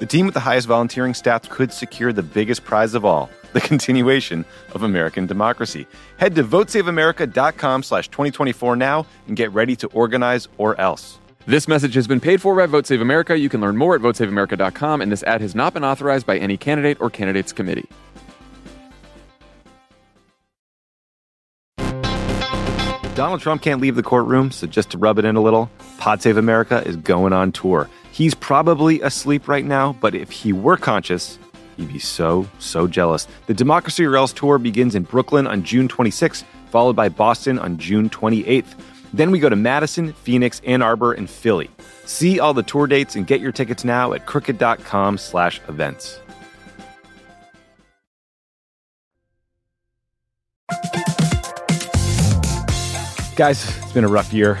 C: The team with the highest volunteering stats could secure the biggest prize of all, the continuation of American democracy. Head to votesaveamerica.com slash 2024 now and get ready to organize or else.
A: This message has been paid for by Vote Save America. You can learn more at votesaveamerica.com, and this ad has not been authorized by any candidate or candidates committee.
C: Donald Trump can't leave the courtroom, so just to rub it in a little, Pod Save America is going on tour. He's probably asleep right now, but if he were conscious, he'd be so, so jealous. The Democracy or Else tour begins in Brooklyn on June 26th, followed by Boston on June 28th. Then we go to Madison, Phoenix, Ann Arbor, and Philly. See all the tour dates and get your tickets now at crooked.com slash events. Guys, it's been a rough year.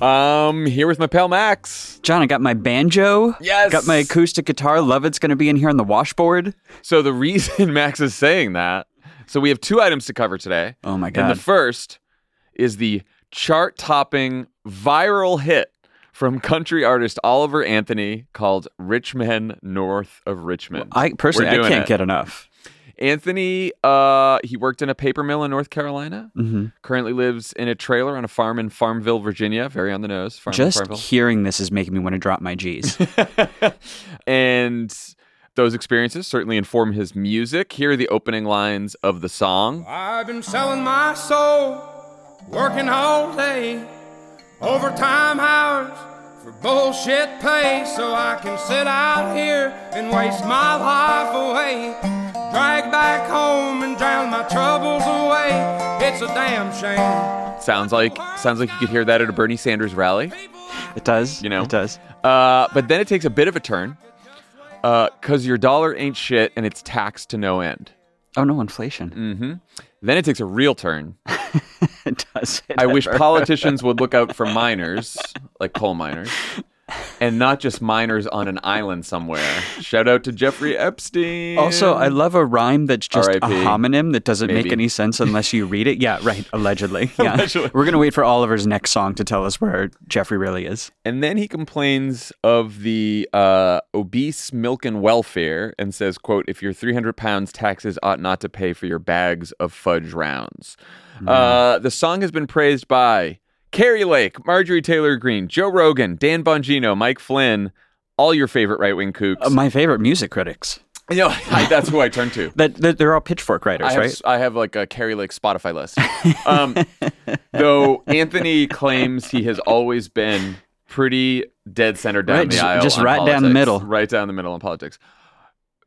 A: Um, here with my pal Max.
D: Jon, I got my banjo.
A: Yes.
D: Got my acoustic guitar. Lovett's going to be in here on the washboard.
A: So the reason Max is saying that, so we have two items to cover today.
D: Oh my
A: And
D: God.
A: the first is the chart-topping viral hit from country artist Oliver Anthony called "Rich Men North of Richmond."
D: I personally, I can't
A: it.
D: get enough.
A: Anthony, uh, he worked in a paper mill in North Carolina.
D: hmm
A: Currently lives in a trailer on a farm in Farmville, Virginia. Very on the nose. Farm
D: Just
A: Farmville.
D: hearing this is making me want to drop my G's.
A: and those experiences certainly inform his music. Here are the opening lines of the song.
E: I've been selling my soul, working all day, overtime hours for bullshit pay, so I can sit out here and waste my life away. Drag back home and drown my troubles away. It's a damn shame.
A: Sounds like sounds like you could hear that at a Bernie Sanders rally.
D: it does.
A: You know?
D: It does.
A: Uh, but then it takes a bit of a turn because your dollar ain't shit and it's taxed to no end.
D: Oh no, inflation.
A: hmm Then it takes a real turn.
D: it does. It
A: I wish politicians would look out for miners, like coal miners. and not just minors on an island somewhere. Shout out to Jeffrey Epstein.
D: Also, I love a rhyme that's just a homonym that doesn't
A: Maybe.
D: make any sense unless you read it. Yeah, right. Allegedly. Yeah.
A: Allegedly.
D: We're gonna wait for Oliver's next song to tell us where Jeffrey really is.
A: And then he complains of the uh, obese milk and welfare and says, quote, if you're 300 pounds, taxes ought not to pay for your bags of fudge rounds. Uh, the song has been praised by Kari Lake, Marjorie Taylor Greene, Joe Rogan, Dan Bongino, Mike Flynn, all your favorite right wing kooks.
D: Uh, my favorite music critics.
A: you know, I, that's who I turn to.
D: That, that they're all pitchfork writers,
A: I have,
D: right?
A: I have like a Kari Lake Spotify list. Um, though Anthony claims he has always been pretty dead center down
D: Right,
A: the
D: just-
A: aisle.
D: just right down the middle.
A: Right down the middle in politics.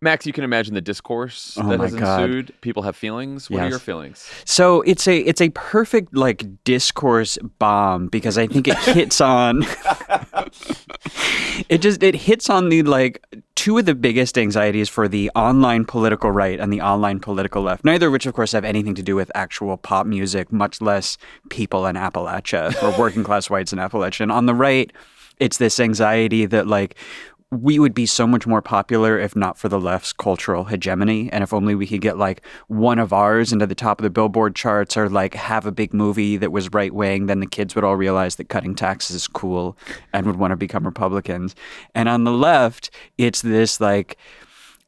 A: Max, you can imagine the discourse
D: Oh
A: that has
D: God.
A: ensued. People have feelings. What are your feelings?
D: So it's a it's a perfect like discourse bomb because I think it hits on it just it hits on the like two of the biggest anxieties for the online political right and the online political left. Neither of which of course have anything to do with actual pop music, much less people in Appalachia or working class whites in Appalachia. And on the right, it's this anxiety that like we would be so much more popular if not for the left's cultural hegemony. And if only we could get like one of ours into the top of the billboard charts or like have a big movie that was right wing then the kids would all realize that cutting taxes is cool and would want to become republicans. And on the left it's this like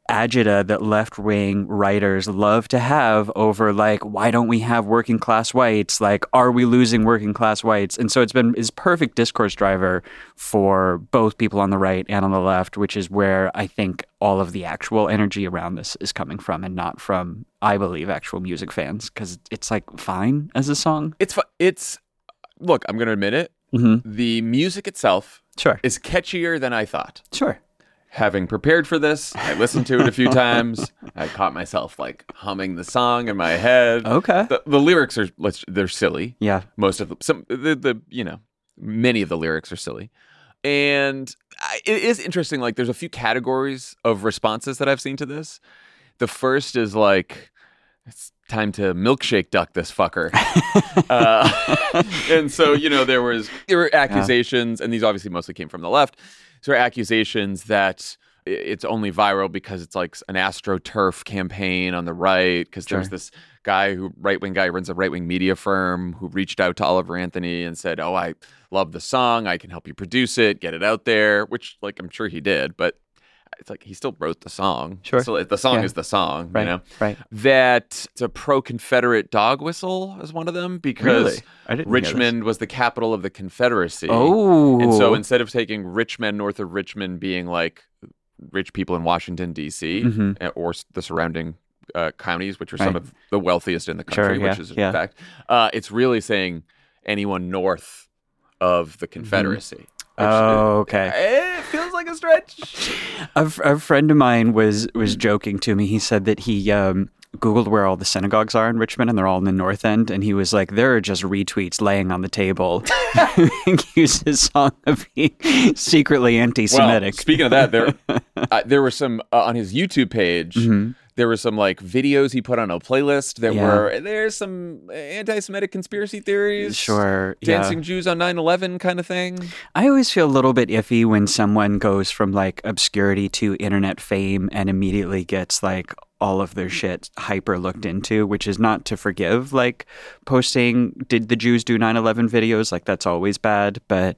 D: agita that left wing writers love to have over like why don't we have working class whites like are we losing working class whites and so it's been is perfect discourse driver for both people on the right and on the left which is where i think all of the actual energy around this is coming from and not from i believe actual music fans because it's like fine as a song
A: It's fu- it's look. I'm going to admit it.
D: hmm
A: The music itself
D: sure
A: is catchier than I thought.
D: sure
A: having prepared for this, I listened to it a few times. I caught myself like humming the song in my head.
D: okay
A: The, the lyrics are let's they're silly.
D: yeah
A: Most of them, some the, the you know many of the lyrics are silly, and I, it is interesting. Like there's a few categories of responses that I've seen to this. The first is like it's time to milkshake duck this fucker. uh, and so, you know, there was there were accusations, and these obviously mostly came from the left. So there were accusations that it's only viral because it's like an astroturf campaign on the right. Because there's this guy who right wing guy runs a right wing media firm who reached out to Oliver Anthony and said, "Oh, I love the song. I can help you produce it, get it out there." Which, like, I'm sure he did, but it's like he still wrote the song.
D: Sure.
A: So the song
D: Yeah.
A: is the song.
D: right
A: You know
D: right
A: that it's a pro-Confederate dog whistle is one of them because
D: Really? I didn't.
A: Richmond was the capital of the Confederacy.
D: oh
A: and so instead of taking Richmond north of Richmond being like rich people in Washington D.C.
D: Mhm.
A: eh, or the surrounding uh, counties, which are some of the wealthiest in the
D: Sure,
A: country, which is
D: yeah.
A: a fact. Uh, it's really saying anyone north of the Confederacy.
D: Mm-hmm. Oh, okay.
A: It feels like a stretch.
D: A, f- a friend of mine was was joking to me. He said that he um, googled where all the synagogues are in Richmond, and they're all in the North End. And he was like, "There are just retweets laying on the table." Accused his song of being secretly anti-Semitic.
A: Well, speaking of that, there uh, there were some uh, on his YouTube page. There were some like videos he put on a playlist that
D: Mm-hmm. Yeah.
A: were there's some anti-Semitic conspiracy theories.
D: Sure, yeah.
A: dancing Jews on 9/11 kind of thing.
D: I always feel a little bit iffy when someone goes from like obscurity to internet fame and immediately gets like all of their shit hyper looked into, which is not to forgive. Like posting, did the Jews do 9 11 videos? Like that's always bad. But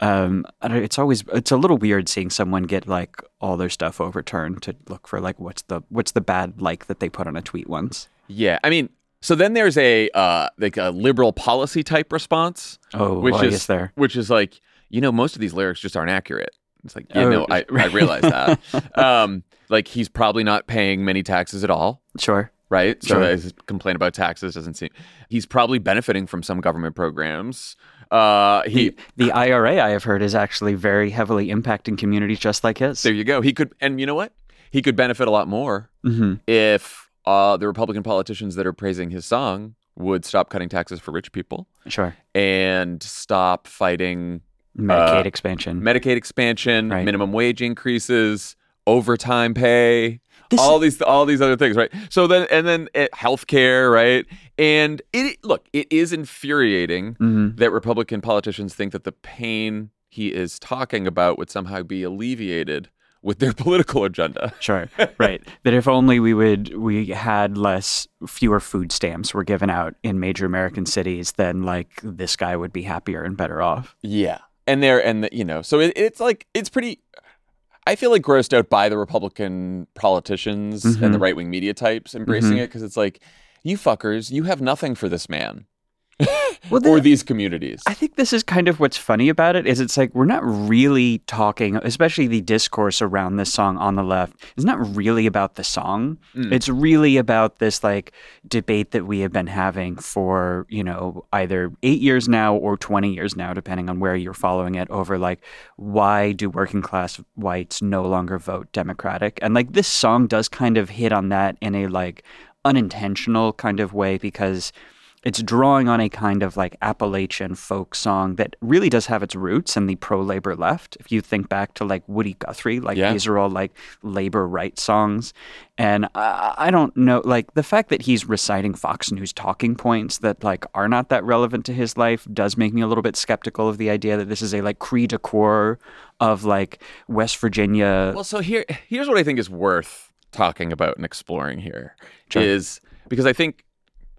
D: um, I don't, it's always, it's a little weird seeing someone get like all their stuff overturned to look for like what's the, what's the bad like that they put on a tweet once.
A: Yeah, I mean, so then there's a uh, like a liberal policy type response,
D: Oh,
A: which
D: well,
A: is
D: there.
A: which is like you know most of these lyrics just aren't accurate. It's like yeah,
D: Oh,
A: no, I, I realize that. um, like he's probably not paying many taxes at all.
D: Sure.
A: right? So
D: Sure.
A: his complaint about taxes doesn't seem. He's probably benefiting from some government programs. Uh, he
D: The, the IRA, I have heard, is actually very heavily impacting communities just like his.
A: there you go. He could, and you know what? He could benefit a lot more
D: hmm
A: if uh, the Republican politicians that are praising his song would stop cutting taxes for rich people
D: Sure.
A: and stop fighting
D: Medicaid
A: Uh,
D: expansion.
A: Medicaid expansion,
D: Right.
A: minimum wage increases, overtime pay,
D: This-
A: all these all these other things, right? So then and then uh, healthcare, right? And it look, it is infuriating
D: Mhm.
A: that Republican politicians think that the pain he is talking about would somehow be alleviated with their political agenda.
D: Sure. right. That if only we would we had less fewer food stamps were given out in major American cities, then like this guy would be happier and better off.
A: Yeah. And there and the, you know, so it, it's like it's pretty I feel like grossed out by the Republican politicians and the mm-hmm. right wing media types embracing mm-hmm. it because it's like, you fuckers, you have nothing for this man
D: Well,
A: or these communities.
D: I think this is kind of what's funny about it is it's like we're not really talking, especially the discourse around this song on the left It's not really about the song. Mm. It's really about this like debate that we have been having for, you know, either 8 years now or 20 years now depending on where you're following it over like why do working class whites no longer vote democratic? And like this song does kind of hit on that in a like unintentional kind of way because it's drawing on a kind of like Appalachian folk song that really does have its roots in the pro labor left. If you think back to like Woody Guthrie, like
A: Yeah.
D: these are all like labor rights songs. And I, I don't know, like the fact that he's reciting Fox News talking points that like are not that relevant to his life does make me a little bit skeptical of the idea that this is a like cri de of like West Virginia.
A: Well, so here here's what I think is worth talking about and exploring here is because I think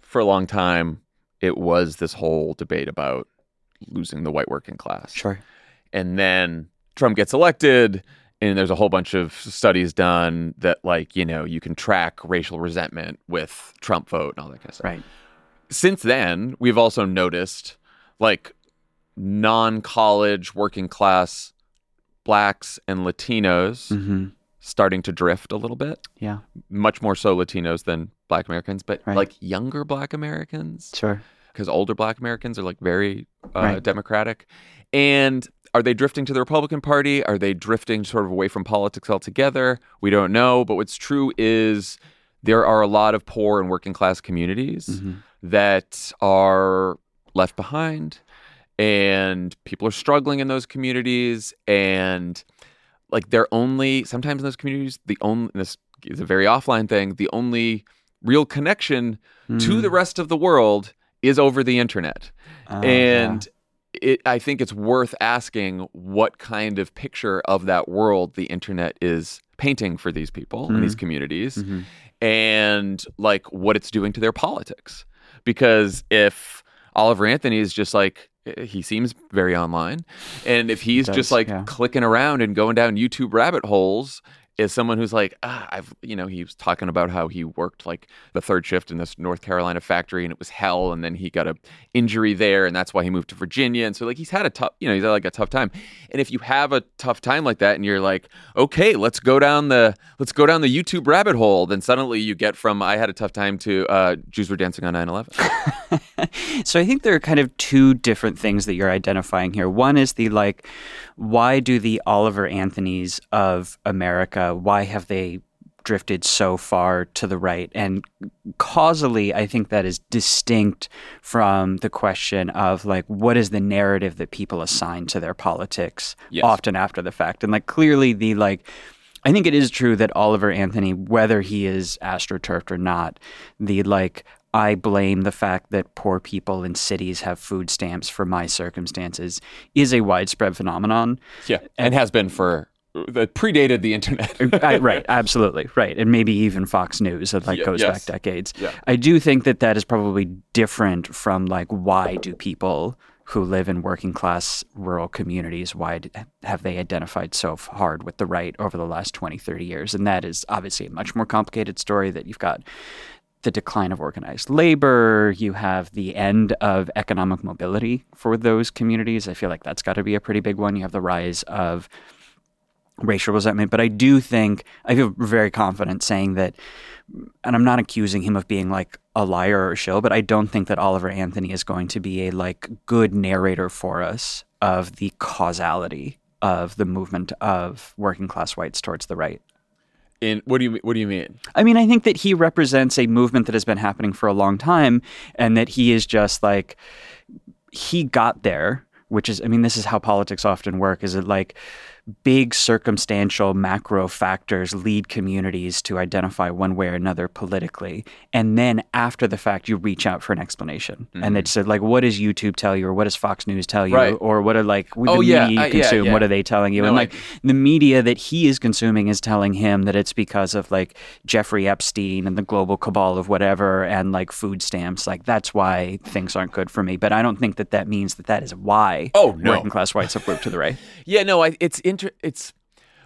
A: for a long time it was this whole debate about losing the white working class.
D: sure.
A: And then Trump gets elected and there's a whole bunch of studies done that like, you know, you can track racial resentment with Trump vote and all that kind of stuff.
D: Right.
A: Since then, we've also noticed like non-college working class blacks and Latinos
D: hmm
A: starting to drift a little bit,
D: Yeah.
A: much more so Latinos than Black Americans, but
D: Right.
A: like younger Black Americans,
D: Sure.
A: because older Black Americans are like very uh,
D: Right.
A: Democratic. And are they drifting to the Republican Party? Are they drifting sort of away from politics altogether? We don't know. But what's true is there are a lot of poor and working class communities
D: Mm-hmm.
A: that are left behind, and people are struggling in those communities. And like they're only sometimes in those communities, the only this is a very offline thing. The only real connection
D: Mm.
A: to the rest of the world is over the internet.
D: Oh,
A: and it, I think it's worth asking what kind of picture of that world the internet is painting for these people and these communities
D: Mm-hmm.
A: and like what it's doing to their politics. Because if Oliver Anthony is just like, Eh, he seems very online. And if he's
D: does,
A: just like
D: yeah.
A: clicking around and going down YouTube rabbit holes, is someone who's like, ah, I've, you know, he was talking about how he worked like the third shift in this North Carolina factory and it was hell. And then he got a injury there and that's why he moved to Virginia. And so like he's had a tough, you know, he's had like a tough time. And if you have a tough time like that and you're like, okay, let's go down the, let's go down the YouTube rabbit hole, then suddenly you get from I had a tough time to uh, Jews were dancing on 9 11.
D: So I think there are kind of two different things that you're identifying here. One is the like, why do the Oliver Anthonys of America, why have they drifted so far to the right? And causally, I think that is distinct from the question of like, what is the narrative that people assign to their politics
A: Yes.
D: often after the fact? And like, clearly, the like, I think it is true that Oliver Anthony, whether he is astroturfed or not, the like, I blame the fact that poor people in cities have food stamps for my circumstances is a widespread phenomenon.
A: yeah. And has been for, that predated the internet.
D: Uh, I, right, absolutely, right, and maybe even Fox News that like
A: Ye-
D: goes
A: yes.
D: back decades.
A: Yeah.
D: I do think that that is probably different from like why do people who live in working class rural communities why have they identified so hard with the right over the last 20 30 years and that is obviously a much more complicated story that you've got the decline of organized labor, you have the end of economic mobility for those communities. I feel like that's got to be a pretty big one. You have the rise of racial resentment. But I do think, I feel very confident saying that, and I'm not accusing him of being like a liar or a shill, but I don't think that Oliver Anthony is going to be a like good narrator for us of the causality of the movement of working class whites towards the right.
A: In what do you what do you mean?
D: I mean, I think that he represents a movement that has been happening for a long time, and that he is just like he got there, which is, I mean, this is how politics often work. Is it like big circumstantial macro factors lead communities to identify one way or another politically. And then after the fact, you reach out for an explanation. And it's uh, like, what does YouTube tell you? Or what does Fox News tell you?
A: Mm-hmm. Right.
D: Or what are like the
A: Oh, yeah,
D: media
A: uh,
D: you
A: yeah,
D: consume?
A: yeah.
D: What are they telling you?
A: No,
D: and
A: I-
D: like the media that he is consuming is telling him that it's because of like Jeffrey Epstein and the global cabal of whatever and like food stamps. Like that's why things aren't good for me. But I don't think that that means that that is why
A: Oh, no.
D: working class whites have moved to the right.
A: Yeah, no, I, it's inter- it's,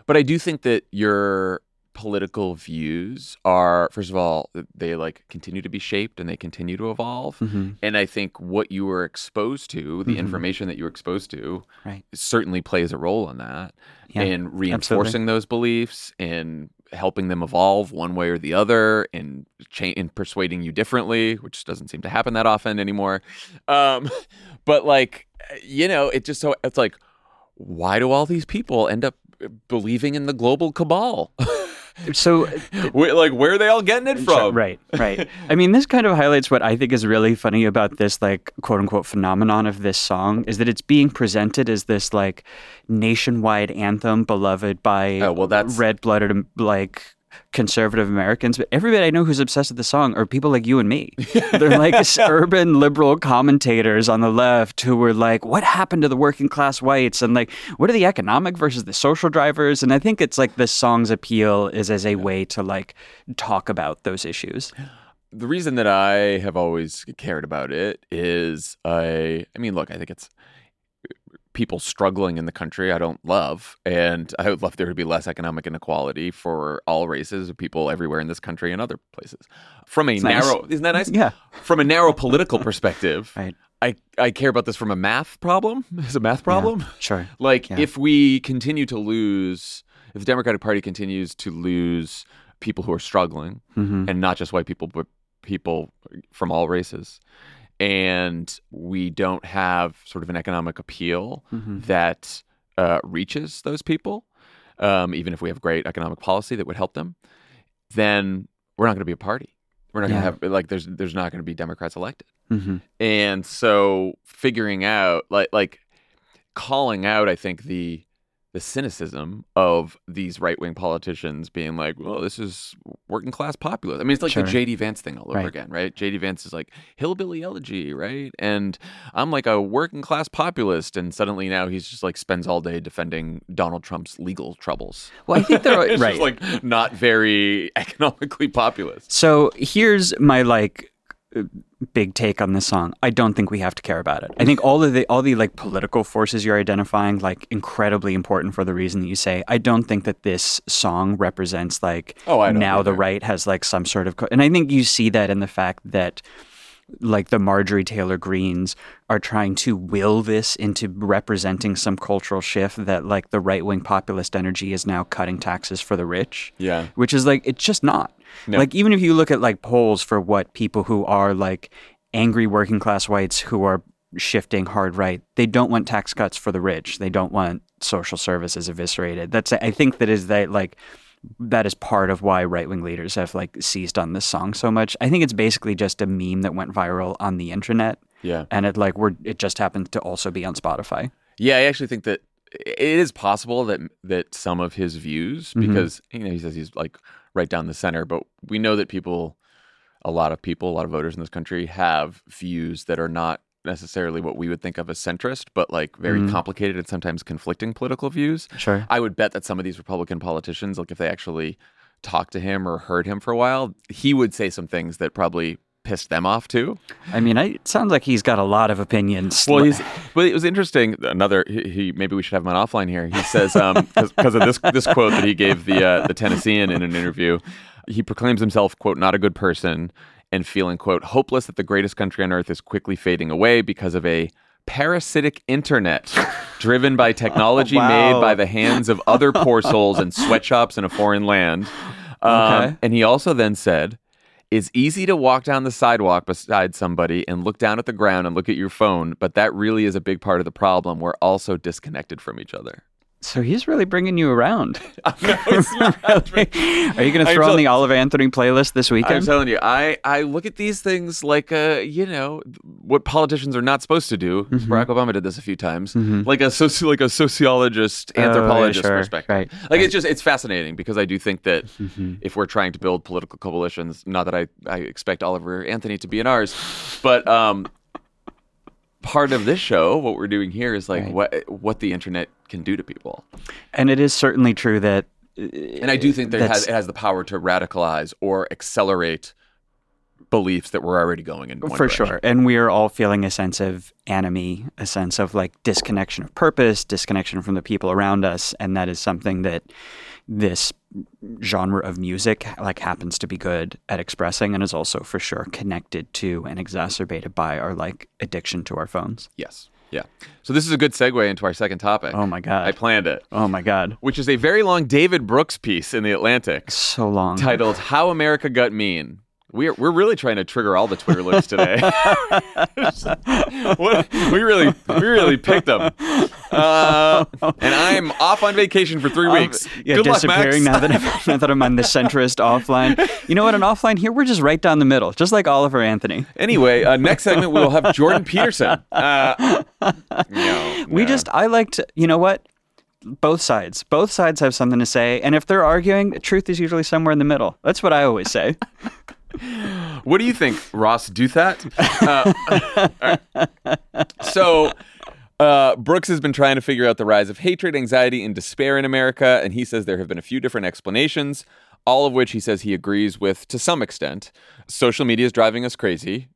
A: but I do think that your political views are, first of all, they like continue to be shaped and they continue to evolve.
D: Mhm.
A: And I think what you were exposed to, the
D: Mhm.
A: information that you were exposed to,
D: Right.
A: certainly plays a role in that,
D: Yeah,
A: in reinforcing those beliefs, in helping them evolve one way or the other, in cha- in persuading you differently, which doesn't seem to happen that often anymore. Um, but like, you know, it just so it's like, why do all these people end up believing in the global cabal?
D: So
A: like, where are they all getting it from?
D: Right, right. I mean, this kind of highlights what I think is really funny about this, like, quote unquote, phenomenon of this song is that it's being presented as this, like, nationwide anthem beloved by
A: Oh, well, that's-
D: red blooded, like, conservative Americans. But everybody I know who's obsessed with the song are people like you and me. They're like urban liberal commentators on the left who were like, what happened to the working class whites? And like, what are the economic versus the social drivers? And I think it's like this song's appeal is as a way to like talk about those issues.
A: the reason that I have always cared about it is I I mean, look, I think it's people struggling in the country I don't love and I would love there to be less economic inequality for all races of people everywhere in this country and other places. From a
D: nice.
A: narrow isn't that nice?
D: Yeah.
A: From a narrow political perspective,
D: Right.
A: I, I care about this from a math problem. Is a math problem.
D: Sure.
A: Like
D: Yeah.
A: if we continue to lose, if the Democratic Party continues to lose people who are struggling,
D: Mhm.
A: and not just white people, but people from all races, and we don't have sort of an economic appeal
D: Mhm.
A: that uh, reaches those people, um, even if we have great economic policy that would help them, then we're not going to be a party. We're not
D: Yeah.
A: going to have like there's there's not going to be Democrats elected.
D: Mhm.
A: And so figuring out like like calling out I think the the cynicism of these right wing politicians being like, well, this is working class populist. I mean, it's like
D: Sure.
A: the JD Vance thing all over
D: Right.
A: again, right? JD Vance is like hillbilly elegy, right? And I'm like a working class populist, and suddenly now he's just like spends all day defending Donald Trump's legal troubles.
D: Well, I think they're right.
A: just like not very economically populist.
D: So here's my like big take on this song. I don't think we have to care about it. I think all of the all the like political forces you're identifying like incredibly important for the reason that you say. I don't think that this song represents like
A: Oh,
D: now the right has like some sort of co- and I think you see that in the fact that like the Marjorie Taylor Greenes are trying to will this into representing some cultural shift that like the right wing populist energy is now cutting taxes for the rich
A: Yeah.
D: which is like it's just not
A: No.
D: like even if you look at like polls for what people who are like angry working class whites who are shifting hard right they don't want tax cuts for the rich. They don't want social services eviscerated. That's i think that is that like that is part of why right-wing leaders have like seized on this song so much. I think it's basically just a meme that went viral on the internet.
A: Yeah.
D: and it like we're it just happened to also be on spotify.
A: Yeah, I actually think that it is possible that that some of his views,
D: Mhm.
A: because you know he says he's like right down the center, but we know that people, a lot of people, a lot of voters in this country have views that are not necessarily what we would think of as centrist, but like very
D: Mhm.
A: complicated and sometimes conflicting political views.
D: sure
A: I would bet that some of these Republican politicians, like if they actually talked to him or heard him for a while, he would say some things that probably pissed them off too.
D: i mean I, it sounds like he's got a lot of opinions
A: Well, he's, but it was interesting. Another, he, he maybe we should have him on offline here. He says because of this this quote that he gave the uh, the Tennessean in an interview, he proclaims himself quote not a good person and feeling quote hopeless that the greatest country on earth is quickly fading away because of a parasitic internet driven by technology
D: Wow.
A: made by the hands of other poor souls in sweatshops in a foreign land. Um,
D: Okay.
A: And he also then said, it's easy to walk down the sidewalk beside somebody and look down at the ground and look at your phone, but that really is a big part of the problem. We're also disconnected from each other.
D: So he's really bringing you around.
A: no.
D: Are you going to throw on the Oliver Anthony playlist this weekend?
A: I'm telling you, I, I look at these things like uh, you know what politicians are not supposed to do.
D: Mm-hmm.
A: Barack Obama did this a few times, like a soci- like a sociologist, anthropologist
D: Oh, sure.
A: perspective.
D: Right,
A: Like it's just it's fascinating because I do think that
D: Mm-hmm.
A: if we're trying to build political coalitions, not that I I expect Oliver Anthony to be in ours, but um, part of this show, what we're doing here is like
D: Right.
A: what what the internet can do to people.
D: and it is certainly true that
A: And I do think that it has, it has the power to radicalize or accelerate beliefs that were already going in one
D: for
A: direction.
D: sure. And we are all feeling a sense of enemy, a sense of like disconnection of purpose, disconnection from the people around us, and that is something that this genre of music like happens to be good at expressing and is also for sure connected to and exacerbated by our like addiction to our phones.
A: Yes. Yeah. So this is a good segue into our second topic.
D: Oh my god.
A: I planned it,
D: oh my god.
A: which is a very long David Brooks piece in the Atlantic
D: So long.
A: titled "How America Got Mean." We're we're really trying to trigger all the Twitter loops today. What- we really we really picked them. Uh, and I'm off on vacation for three weeks.
D: Yeah,
A: Good luck,
D: disappearing
A: Max.
D: now that I'm, now that I'm on the centrist offline. You know what? An offline here, we're just right down the middle, just like Oliver Anthony.
A: Anyway, uh, next segment we will have Jordan Peterson. Uh, no,
D: We
A: no.
D: just, I like to, you know what? Both sides. Both sides have something to say. And if they're arguing, the truth is usually somewhere in the middle. That's what I always say.
A: What do you think, Ross Douthat? Uh, right. So, uh, Brooks has been trying to figure out the rise of hatred, anxiety, and despair in America, and he says there have been a few different explanations, all of which he says he agrees with to some extent. Social media is driving us crazy.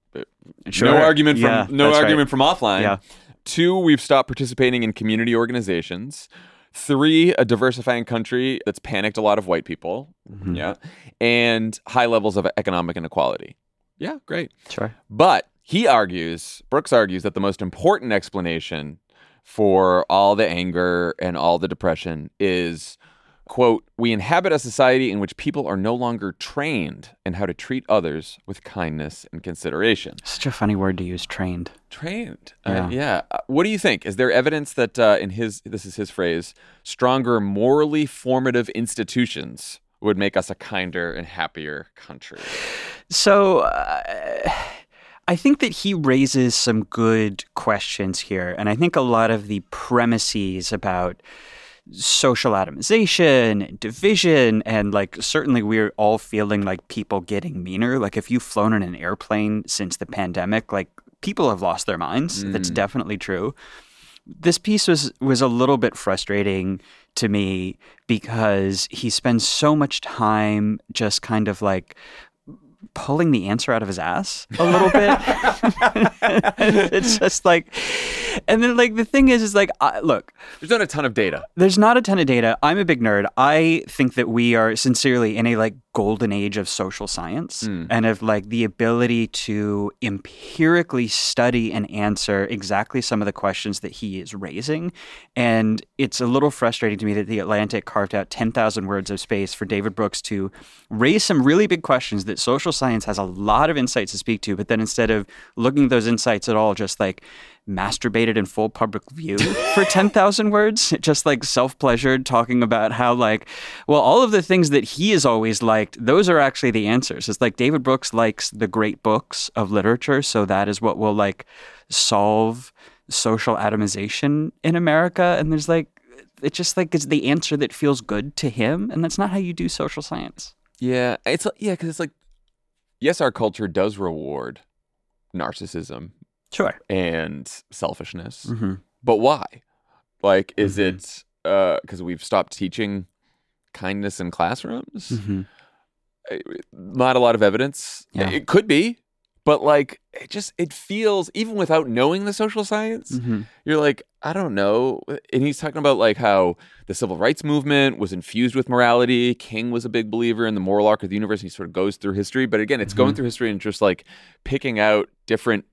D: Sure.
A: No argument from
D: Yeah,
A: no argument
D: right.
A: from offline.
D: Yeah.
A: Two, we've stopped participating in community organizations. Three, a diversifying country that's panicked a lot of white people.
D: Mm-hmm.
A: Yeah. And high levels of economic inequality. Yeah, great.
D: Sure.
A: But he argues, Brooks argues that the most important explanation for all the anger and all the depression is quote, we inhabit a society in which people are no longer trained in how to treat others with kindness and consideration.
D: Such a funny word to use, trained.
A: Trained.
D: Yeah.
A: Uh, yeah. Uh, What do you think? Is there evidence that uh, in his this is his phrase, stronger morally formative institutions would make us a kinder and happier country?
D: So uh, I think that he raises some good questions here. And I think a lot of the premises about social atomization division and like certainly we're all feeling like people getting meaner like if you've flown in an airplane since the pandemic like people have lost their minds that's mm. definitely true this piece was was a little bit frustrating to me because he spends so much time just kind of like pulling the answer out of his ass a little bit. it's just like, and then like the thing is, is like, I, look,
A: There's not a ton of data.
D: there's not a ton of data. I'm a big nerd. I think that we are sincerely in a like golden age of social science hmm. and of like the ability to empirically study and answer exactly some of the questions that he is raising. And it's a little frustrating to me that the Atlantic carved out 10,000 words of space for David Brooks to raise some really big questions that social science has a lot of insights to speak to, but then instead of looking at those insights at all, just like masturbated in full public view for 10,000 words, just like self pleasured, talking about how, like, well, all of the things that he has always liked, those are actually the answers. It's like David Brooks likes the great books of literature, so that is what will like solve social atomization in America. And there's like, it's just like it's the answer that feels good to him. And that's not how you do social science.
A: Yeah, it's yeah, because it's like, yes, our culture does reward narcissism
D: Sure.
A: and selfishness,
D: Mm-hmm.
A: but why? Like, is it because we've stopped teaching kindness in classrooms?
D: Mm-hmm.
A: Uh, Not a lot of evidence.
D: Yeah.
A: It could be, but like, it just it feels even without knowing the social science.
D: Mm-hmm.
A: you're like, I don't know. And he's talking about like how the civil rights movement was infused with morality. King was a big believer in the moral arc of the universe. He sort of goes through history, but again, it's going through history and just like picking out different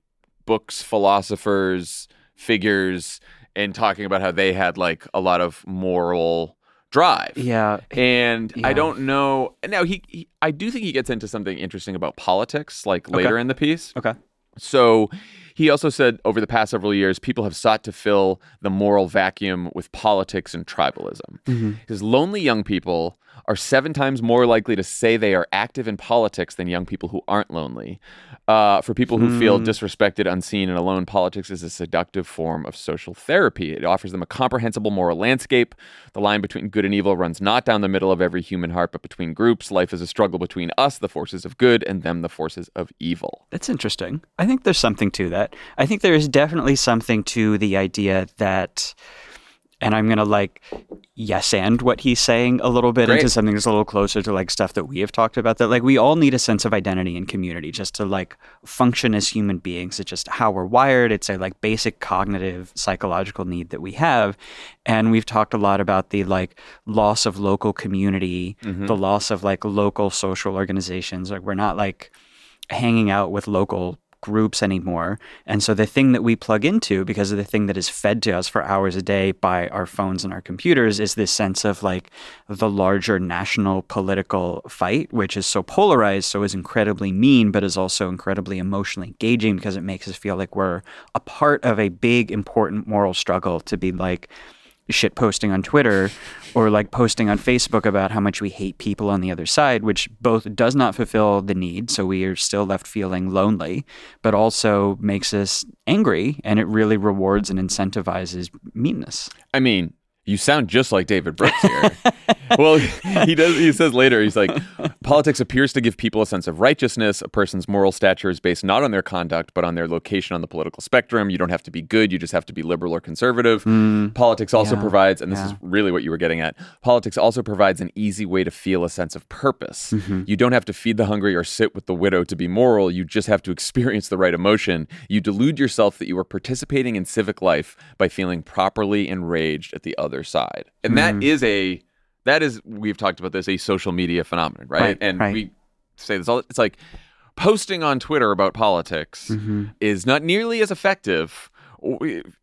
A: books, philosophers, figures, and talking about how they had like a lot of moral drive.
D: Yeah.
A: And I don't know. Now he, he, I do think he gets into something interesting about politics, like later in the piece.
D: Okay.
A: So He also said over the past several years, people have sought to fill the moral vacuum with politics and tribalism. Mm-hmm. Because lonely young people are seven times more likely to say they are active in politics than young people who aren't lonely. Uh, for people who feel disrespected, unseen, and alone, politics is a seductive form of social therapy. It offers them a comprehensible moral landscape. The line between good and evil runs not down the middle of every human heart, but between groups. Life is a struggle between us, the forces of good, and them, the forces of evil.
D: That's interesting. I think there's something to that. I think there is definitely something to the idea that, and I'm going to like yes and what he's saying a little bit
A: Great.
D: into something that's a little closer to like stuff that we have talked about that like we all need a sense of identity and community just to like function as human beings. It's just how we're wired. It's a like basic cognitive psychological need that we have. And we've talked a lot about the like loss of local community, mm-hmm. the loss of like local social organizations. Like we're not like hanging out with local groups anymore. And so the thing that we plug into, because of the thing that is fed to us for hours a day by our phones and our computers, is this sense of like the larger national political fight, which is so polarized, so is incredibly mean, but is also incredibly emotionally engaging because it makes us feel like we're a part of a big, important moral struggle to be like, shit posting on Twitter or like posting on Facebook about how much we hate people on the other side, which both does not fulfill the need. So we are still left feeling lonely, but also makes us angry and it really rewards and incentivizes meanness.
A: I mean, you sound just like David Brooks here. well, he does. He says later, he's like, politics appears to give people a sense of righteousness. A person's moral stature is based not on their conduct, but on their location on the political spectrum. You don't have to be good; you just have to be liberal or conservative. Hmm. Politics also
D: Yeah,
A: provides, and this is really what you were getting at. Politics also provides an easy way to feel a sense of purpose. Mm-hmm. You don't have to feed the hungry or sit with the widow to be moral. You just have to experience the right emotion. You delude yourself that you are participating in civic life by feeling properly enraged at the other side. And that is a that is we've talked about this a social media phenomenon, right?
D: Right,
A: and
D: right.
A: we say this all it's like posting on Twitter about politics
D: Mm-hmm.
A: is not nearly as effective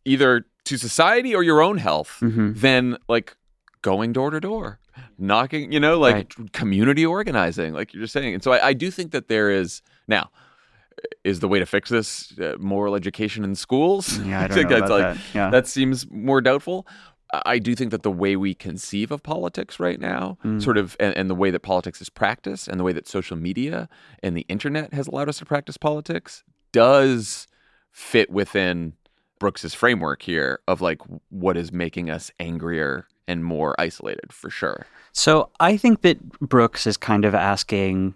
A: either to society or your own health
D: Mm-hmm.
A: than like going door to door knocking you know like
D: Right.
A: community organizing like you're just saying and so I, I do think that there is now is the way to fix this uh, moral education in schools
D: Yeah, I don't
A: think
D: know
A: that's
D: about
A: like
D: that. Yeah.
A: that seems more doubtful I- do think that the way we conceive of politics right now,
D: Mm.
A: sort of, and, and the way that politics is practiced, and the way that social media and the internet has allowed us to practice politics, does fit within Brooks's framework here of like what is making us angrier and more isolated, for sure.
D: So I think that Brooks is kind of asking,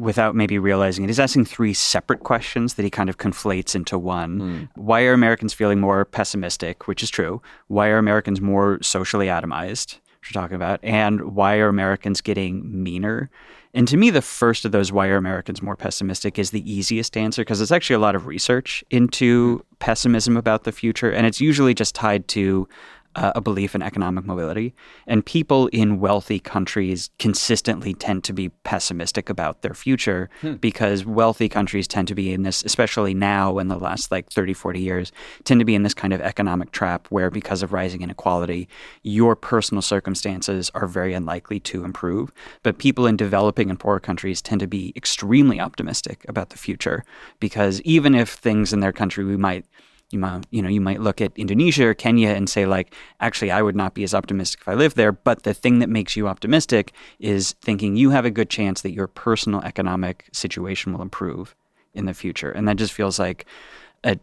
D: without maybe realizing it, he's asking three separate questions that he kind of conflates into one. Hmm. Why are Americans feeling more pessimistic, which is true? Why are Americans more socially atomized, which we're talking about? And why are Americans getting meaner? And to me, the first of those, why are Americans more pessimistic, is the easiest answer because there's actually a lot of research into hmm. pessimism about the future. And it's usually just tied to uh, a belief in economic mobility. And people in wealthy countries consistently tend to be pessimistic about their future because wealthy countries tend to be in this, especially now in the last like 30, 40 years, tend to be in this kind of economic trap where because of rising inequality, your personal circumstances are very unlikely to improve. But people in developing and poor countries tend to be extremely optimistic about the future because even if things in their country we might you might you know you might look at Indonesia or Kenya and say like actually I would not be as optimistic if I lived there. But the thing that makes you optimistic is thinking you have a good chance that your personal economic situation will improve in the future. And that just feels like it,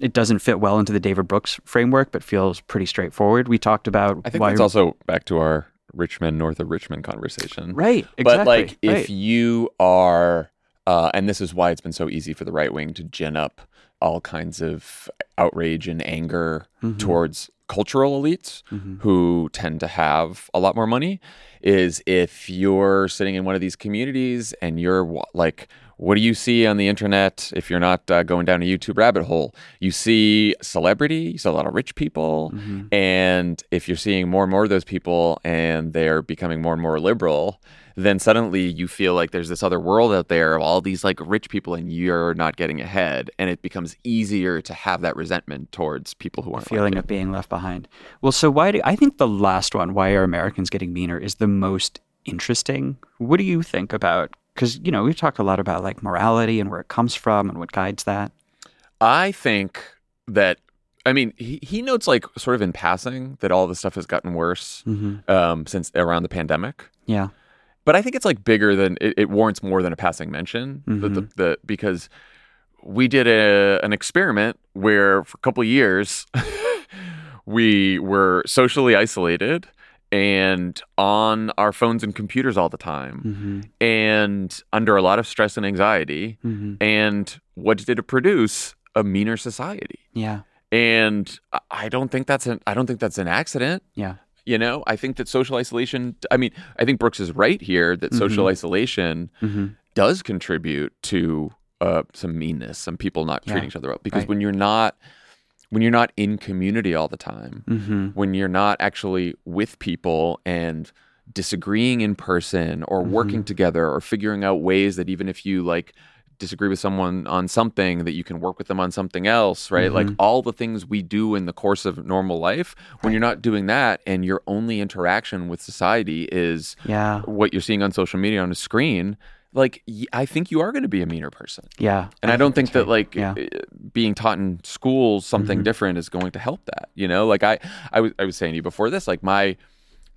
D: it doesn't fit well into the David Brooks framework but feels pretty straightforward. We talked about
A: I think
D: why
A: that's also back to our Richmond, north of Richmond conversation.
D: right exactly
A: But like, if you are, uh, and this is why it's been so easy for the right wing to gin up all kinds of outrage and anger
D: Mm-hmm.
A: towards cultural elites who tend to have a lot more money, is if you're sitting in one of these communities and you're like, what do you see on the internet if you're not uh, going down a YouTube rabbit hole? You see celebrity, you see a lot of rich people, and if you're seeing more and more of those people and they're becoming more and more liberal, then suddenly you feel like there's this other world out there of all these like rich people and you're not getting ahead and it becomes easier to have that resentment towards people who aren't
D: feeling of being left behind. Well, so why do I think the last one, why are Americans getting meaner, is the most interesting. What do you think about? Because you know we've talked a lot about like morality and where it comes from and what guides that.
A: I think that I mean he, he notes like sort of in passing that all this stuff has gotten worse
D: Mm-hmm.
A: um, since around the pandemic.
D: Yeah.
A: But I think it's like bigger than it, it warrants more than a passing mention. The, the,
D: Mhm.
A: the, because we did a, an experiment where for a couple of years we were socially isolated and on our phones and computers all the time
D: Mm-hmm.
A: and under a lot of stress and anxiety.
D: Mm-hmm.
A: And what did it produce? A meaner society.
D: Yeah.
A: And I don't think that's an I don't think that's an accident.
D: Yeah.
A: You know, I think that social isolation. I mean, I think Brooks is right here that social isolation
D: Mm-hmm.
A: does contribute to uh, some meanness, some people not
D: Yeah.
A: treating each other well. Because
D: Right.
A: when you're not, when you're not in community all the time,
D: Mm-hmm.
A: when you're not actually with people and disagreeing in person or
D: Mm-hmm.
A: working together or figuring out ways that even if you like disagree with someone on something that you can work with them on something else right like
D: Mm-hmm.
A: all the things we do in the course of normal life when you're not doing that and your only interaction with society is
D: Yeah.
A: what you're seeing on social media on a screen like I think you are going to be a meaner person
D: Yeah.
A: and I, don't think that
D: that's
A: like
D: Yeah.
A: uh, being taught in schools something different is going to help that. You know, like I, I was, I was saying to you before this, like my,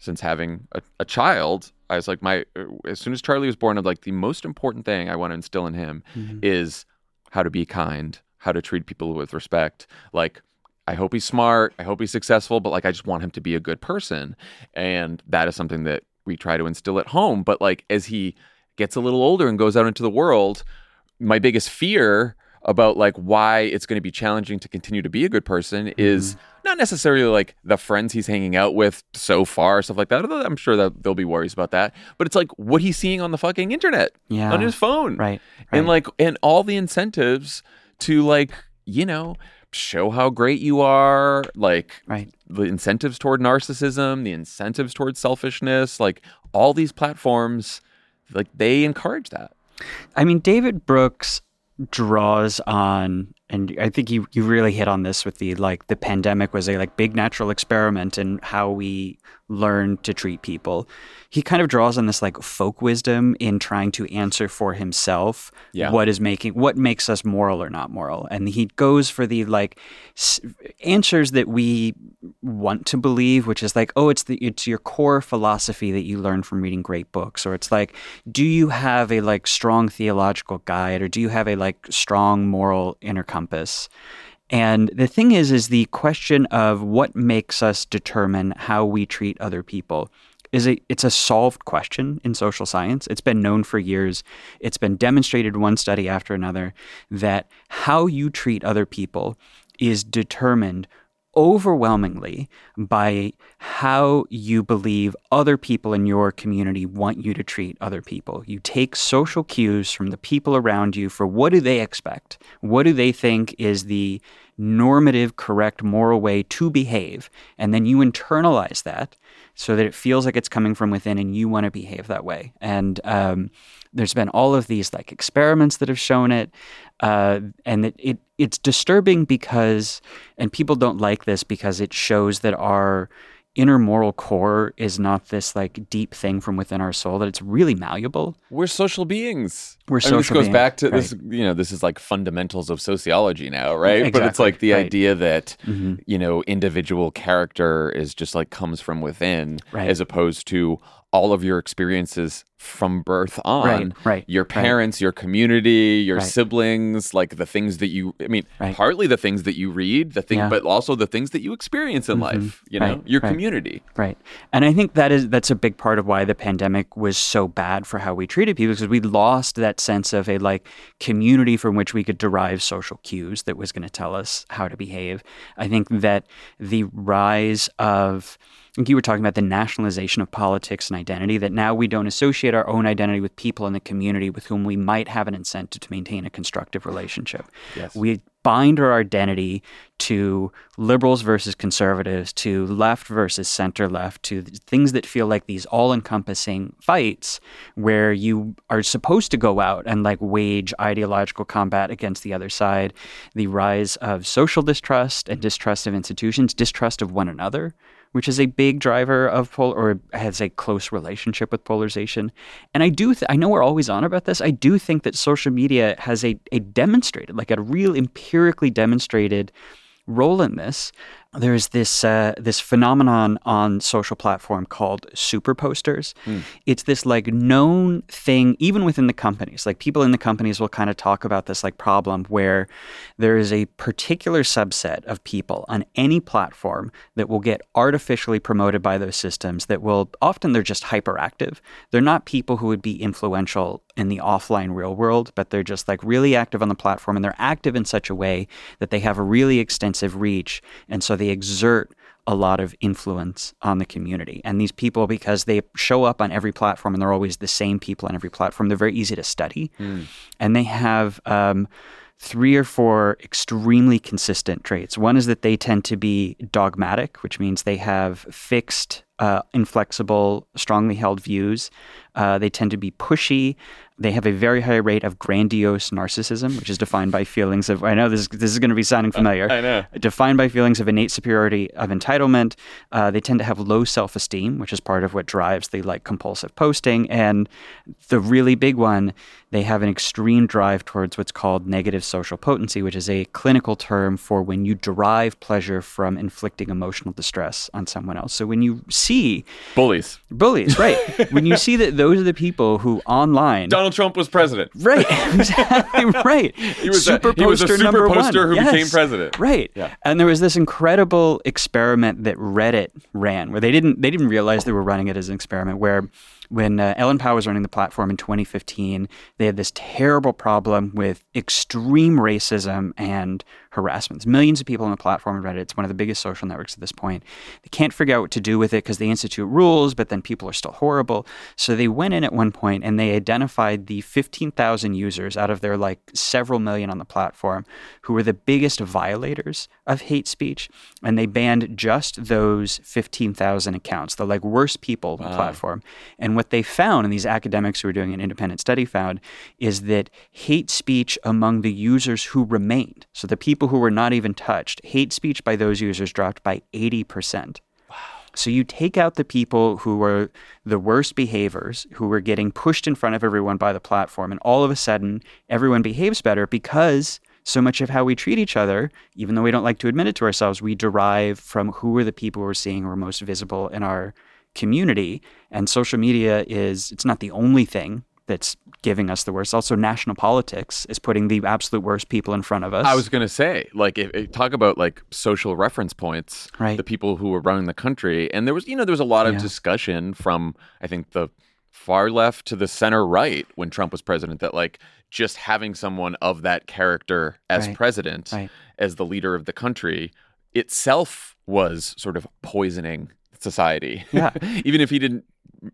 A: since having a, a child, I was like my, as soon as Charlie was born, I'm like the most important thing I want to instill in him mm-hmm. is how to be kind, how to treat people with respect. Like, I hope he's smart. I hope he's successful, but like, I just want him to be a good person. And that is something that we try to instill at home. But like, as he gets a little older and goes out into the world, my biggest fear about like why it's going to be challenging to continue to be a good person is mm-hmm. not necessarily like the friends he's hanging out with so far stuff like that although i'm sure that there'll be worries about that but it's like what he's seeing on the fucking internet
D: Yeah.
A: on his phone
D: Right.
A: and like and all the incentives to like you know show how great you are like
D: Right.
A: the incentives toward narcissism the incentives toward selfishness like all these platforms like they encourage that
D: I mean, David Brooks draws on, and I think you you really hit on this with the like the pandemic was a like big natural experiment in how we learn to treat people. He kind of draws on this like folk wisdom in trying to answer for himself
A: Yeah.
D: what is making what makes us moral or not moral, and he goes for the like s- answers that we want to believe, which is like, oh, it's the it's your core philosophy that you learn from reading great books, or it's like, do you have a like strong theological guide, or do you have a like strong moral inner compass? And the thing is, is the question of what makes us determine how we treat other people is a it's a solved question in social science. It's been known for years. It's been demonstrated one study after another that how you treat other people is determined overwhelmingly by how you believe other people in your community want you to treat other people. You take social cues from the people around you for what do they expect? What do they think is the normative, correct, moral way to behave? And then you internalize that so that it feels like it's coming from within and you want to behave that way. And um, there's been all of these like experiments that have shown it. Uh, and it, it it's disturbing because, and people don't like this because it shows that our inner moral core is not this like deep thing from within our soul, that it's really malleable.
A: We're social beings.
D: We're
A: I mean,
D: social
A: This goes
D: beings,
A: back to this. You know, this is like fundamentals of sociology now, right? But it's like the
D: right.
A: idea that
D: Mhm.
A: you know individual character is just like comes from within,
D: Right.
A: as opposed to all of your experiences from birth on.
D: Right, right,
A: Your
D: right.
A: parents, your community, your
D: Right.
A: siblings, like the things that you. I mean,
D: Right.
A: partly the things that you read, the thing,
D: Yeah.
A: but also the things that you experience in mm-hmm. life. You know,
D: Right,
A: your
D: right.
A: community.
D: Right. And I think that is that's a big part of why the pandemic was so bad for how we treated people because we lost that sense of a like community from which we could derive social cues that was going to tell us how to behave. I think that the rise of think you were talking about the nationalization of politics and identity, that now we don't associate our own identity with people in the community with whom we might have an incentive to maintain a constructive relationship.
A: Yes.
D: We bind our identity to liberals versus conservatives, to left versus center left, to things that feel like these all encompassing fights where you are supposed to go out and like wage ideological combat against the other side. The rise of social distrust and distrust of institutions, distrust of one another which is a big driver of pol or has a close relationship with polarization. And I do, th- I know we're always on about this. I do think that social media has a, a demonstrated, like a real empirically demonstrated role in this. There's this uh, this phenomenon on social platform called super posters. It's this like known thing, even within the companies. Like people in the companies will kind of talk about this like problem where there is a particular subset of people on any platform that will get artificially promoted by those systems. That will often they're just hyperactive. They're not people who would be influential in the offline real world, but they're just like really active on the platform and they're active in such a way that they have a really extensive reach. And so they exert a lot of influence on the community. And these people, because they show up on every platform and they're always the same people on every platform, they're very easy to study. And they have um, three or four extremely consistent traits. One is that they tend to be dogmatic, which means they have fixed, uh, inflexible, strongly held views. Uh, they tend to be pushy. They have a very high rate of grandiose narcissism, which is defined by feelings of. I know this. This is going to be sounding familiar.
A: I know.
D: Defined by feelings of innate superiority, of entitlement. Uh, they tend to have low self-esteem, which is part of what drives the like compulsive posting. And the really big one, they have an extreme drive towards what's called negative social potency, which is a clinical term for when you derive pleasure from inflicting emotional distress on someone else. So when you see
A: Bullies.
D: bullies, right? when you see that those are the people who online
A: Donald Trump was president.
D: Right, exactly right. He
A: was a- he was a super poster
D: one.
A: who became president.
D: Right.
A: Yeah.
D: And there was this incredible experiment that Reddit ran, where they didn't they didn't realize they were running it as an experiment. Where when uh, Ellen Pao was running the platform in 2015, they had this terrible problem with extreme racism and harassment. There's millions of people on the platform on Reddit. It's one of the biggest social networks at this point. They can't figure out what to do with it because they institute rules, but then people are still horrible. So they went in at one point and they identified the 15,000 users out of their like several million on the platform who were the biggest violators of hate speech. And they banned just those 15,000 accounts, the like worst people on the platform. And what they found, and these academics who were doing an independent study found, is that hate speech among the users who remained, so the people who were not even touched, hate speech by those users dropped by 80%. Wow. So you take out the people who were the worst behaviors, who were getting pushed in front of everyone by the platform, and all of a sudden everyone behaves better because so much of how we treat each other, even though we don't like to admit it to ourselves, we derive from who are the people we're seeing who are most visible in our community. And social media is it's not the only thing that's giving us the worst. Also, national politics is putting the absolute worst people in front of us.
A: I was going to say, like, if, if- talk about like social reference points,
D: Right.
A: The people who were running the country, and there was, you know, there was a lot of
D: Yeah.
A: discussion from, I think, the far left to the center right when Trump was president that like just having someone of that character as
D: Right.
A: president,
D: Right.
A: as the leader of the country, itself was sort of poisoning society.
D: Yeah.
A: Even if he didn't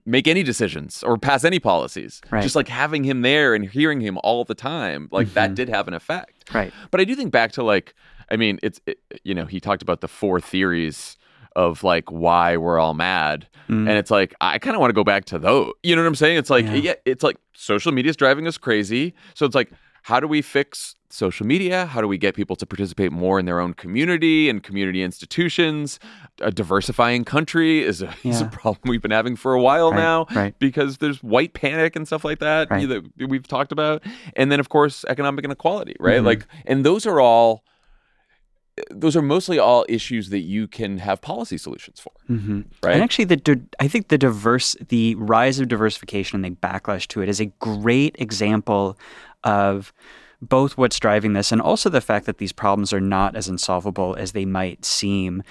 A: make any decisions or pass any policies.
D: Right.
A: Just like having him there and hearing him all the time, like that did have an effect.
D: Mm-hmm. Right.
A: But I do think back to like, I mean, it's, it, you know, he talked about the four theories of like why we're all mad. And it's like, I kind of want to go back to those. You know what I'm saying? It's like,
D: Yeah.
A: yeah, it's like social media is driving us crazy. So it's like, how do we fix social media? How do we get people to participate more in their own community and community institutions? A diversifying country is a, is a problem we've been having for a while
D: Right,
A: now
D: right.
A: because there's white panic and stuff like that
D: Right.
A: that we've talked about. And then, of course, economic inequality, right?
D: Mm-hmm.
A: Like, and those are all, those are mostly all issues that you can have policy solutions for,
D: Mm-hmm.
A: right?
D: And actually, the I think the diverse, the rise of diversification and the backlash to it is a great example of both what's driving this and also the fact that these problems are not as insolvable as they might seem.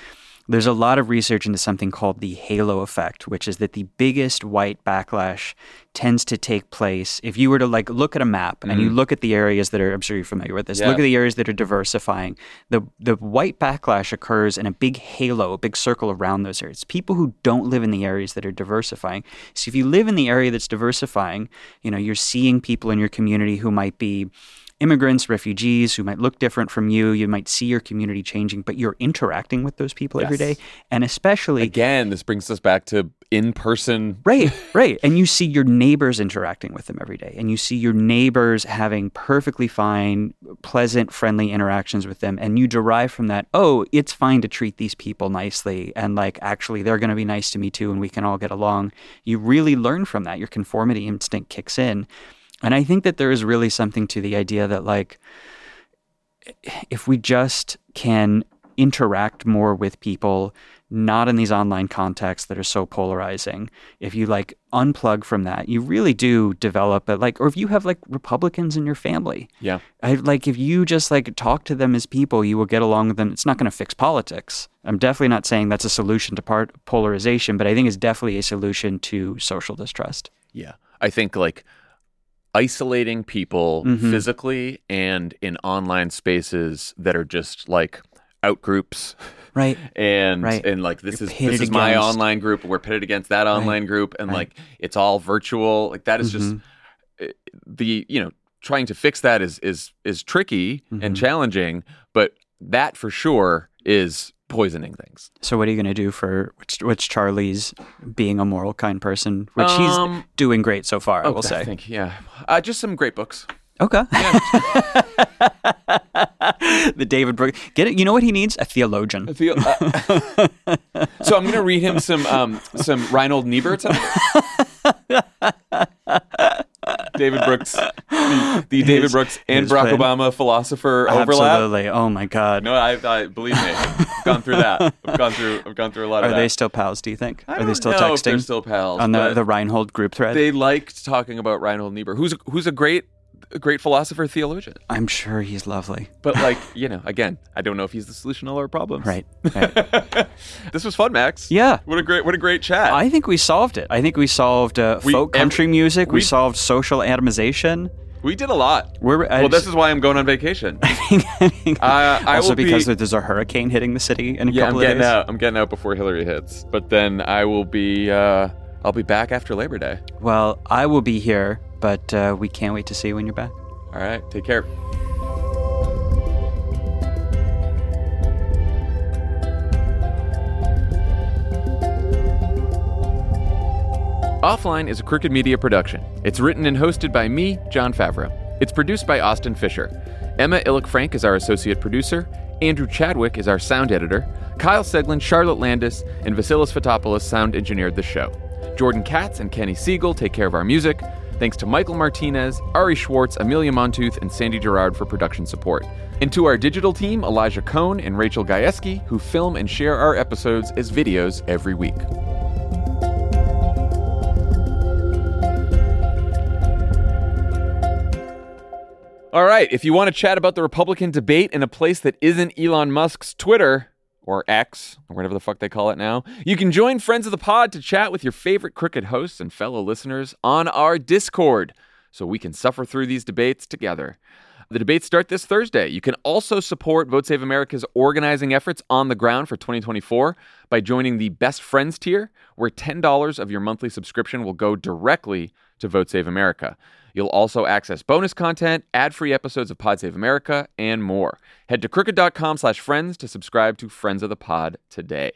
D: There's a lot of research into something called the halo effect, which is that the biggest white backlash tends to take place if you were to like look at a map and you mm-hmm. look at the areas that are I'm sure you're familiar with this.
A: Yeah.
D: Look at the areas that are diversifying. The the white backlash occurs in a big halo, a big circle around those areas. People who don't live in the areas that are diversifying. So if you live in the area that's diversifying, you know, you're seeing people in your community who might be immigrants, refugees who might look different from you. You might see your community changing, but you're interacting with those people every
A: Yes.
D: day. And especially
A: Again, this brings us back to in person.
D: Right, right. And you see your neighbors interacting with them every day. And you see your neighbors having perfectly fine, pleasant, friendly interactions with them. And you derive from that, oh, it's fine to treat these people nicely. And like, actually, they're going to be nice to me too. And we can all get along. You really learn from that. Your conformity instinct kicks in. And I think that there is really something to the idea that, like, if we just can interact more with people not in these online contexts that are so polarizing if you like unplug from that you really do develop it like or if you have like republicans in your family
A: Yeah.
D: I like if you just like talk to them as people, you will get along with them. It's not going to fix politics. I'm definitely not saying that's a solution to part polarization, but I think it's definitely a solution to social distrust.
A: Yeah. I think like isolating people
D: Mhm.
A: physically and in online spaces that are just like out groups
D: Right.
A: and
D: Right.
A: and like this
D: You're
A: is this is my online group we're pitted against that online group and
D: Right.
A: like it's all virtual like that is just
D: Mhm.
A: uh, the you know trying to fix that is is is tricky and
D: Mhm.
A: challenging but that for sure is poisoning things
D: So what are you going to do for which, which Charlie's being a moral, kind person, which
A: Um,
D: he's doing great so far, I will say.
A: I think yeah uh, just some great books
D: Okay. the David Brooks. Get it? You know what he needs? A theologian.
A: I feel, uh, so I'm going to read him some um, some Reinhold Niebuhr. tonight. David Brooks, the, the David Brooks and Barack
D: plan.
A: Obama philosopher overlap.
D: Absolutely. Oh my God.
A: No, I, I believe me. I've gone through that. I've gone through. I've gone through a lot
D: Are
A: of
D: they still pals? Do you think?
A: I
D: Are they still
A: know if they're
D: texting
A: still pals
D: on the the Reinhold group thread?
A: They liked talking about Reinhold Niebuhr, who's who's a great a great philosopher theologian.
D: I'm sure he's lovely.
A: But like you know, again, I don't know if he's the solution to all our problems.
D: Right. right.
A: this was fun, Max.
D: Yeah.
A: What a great what a great chat.
D: I think we solved it. I think we solved uh,
A: We-
D: folk country music. We,
A: we-
D: solved social atomization.
A: we did a lot.
D: We're I
A: well, this is why I'm going on vacation.
D: I think-
A: Uh, I
D: also because
A: be,
D: there's a hurricane hitting the city in a
A: yeah, I'm
D: couple of
A: getting
D: days.
A: out. I'm getting out before Hilary hits. But then I will be. Uh, I'll be back after Labor Day.
D: Well, I will be here, but uh, we can't wait to see you when you're back.
A: All right. Take care. Offline is a Crooked Media production. It's written and hosted by me, Jon Favreau. It's produced by Austin Fisher. Emma Illick Frank is our associate producer. Andrew Chadwick is our sound editor. Kyle Seglin, Charlotte Landis, and Vasilis Fotopoulos sound engineered the show. Jordan Katz and Kenny Siegel take care of our music. Thanks to Michael Martinez, Ari Schwartz, Amelia Montooth, and Sandy Gerard for production support. And to our digital team, Elijah Cohn and Rachel Gajewski, who film and share our episodes as videos every week. All right, if you want to chat about the Republican debate in a place that isn't Elon Musk's Twitter or X or whatever the fuck they call it now, you can join Friends of the Pod to chat with your favorite Crooked hosts and fellow listeners on our Discord so we can suffer through these debates together. The debates start this Thursday. You can also support Vote Save America's organizing efforts on the ground for 2024 by joining the Best Friends tier, where $10 of your monthly subscription will go directly to Vote Save America. You'll also access bonus content, ad-free episodes of Pod Save America, and more. Head to crooked.com slash friends to subscribe to Friends of the Pod today.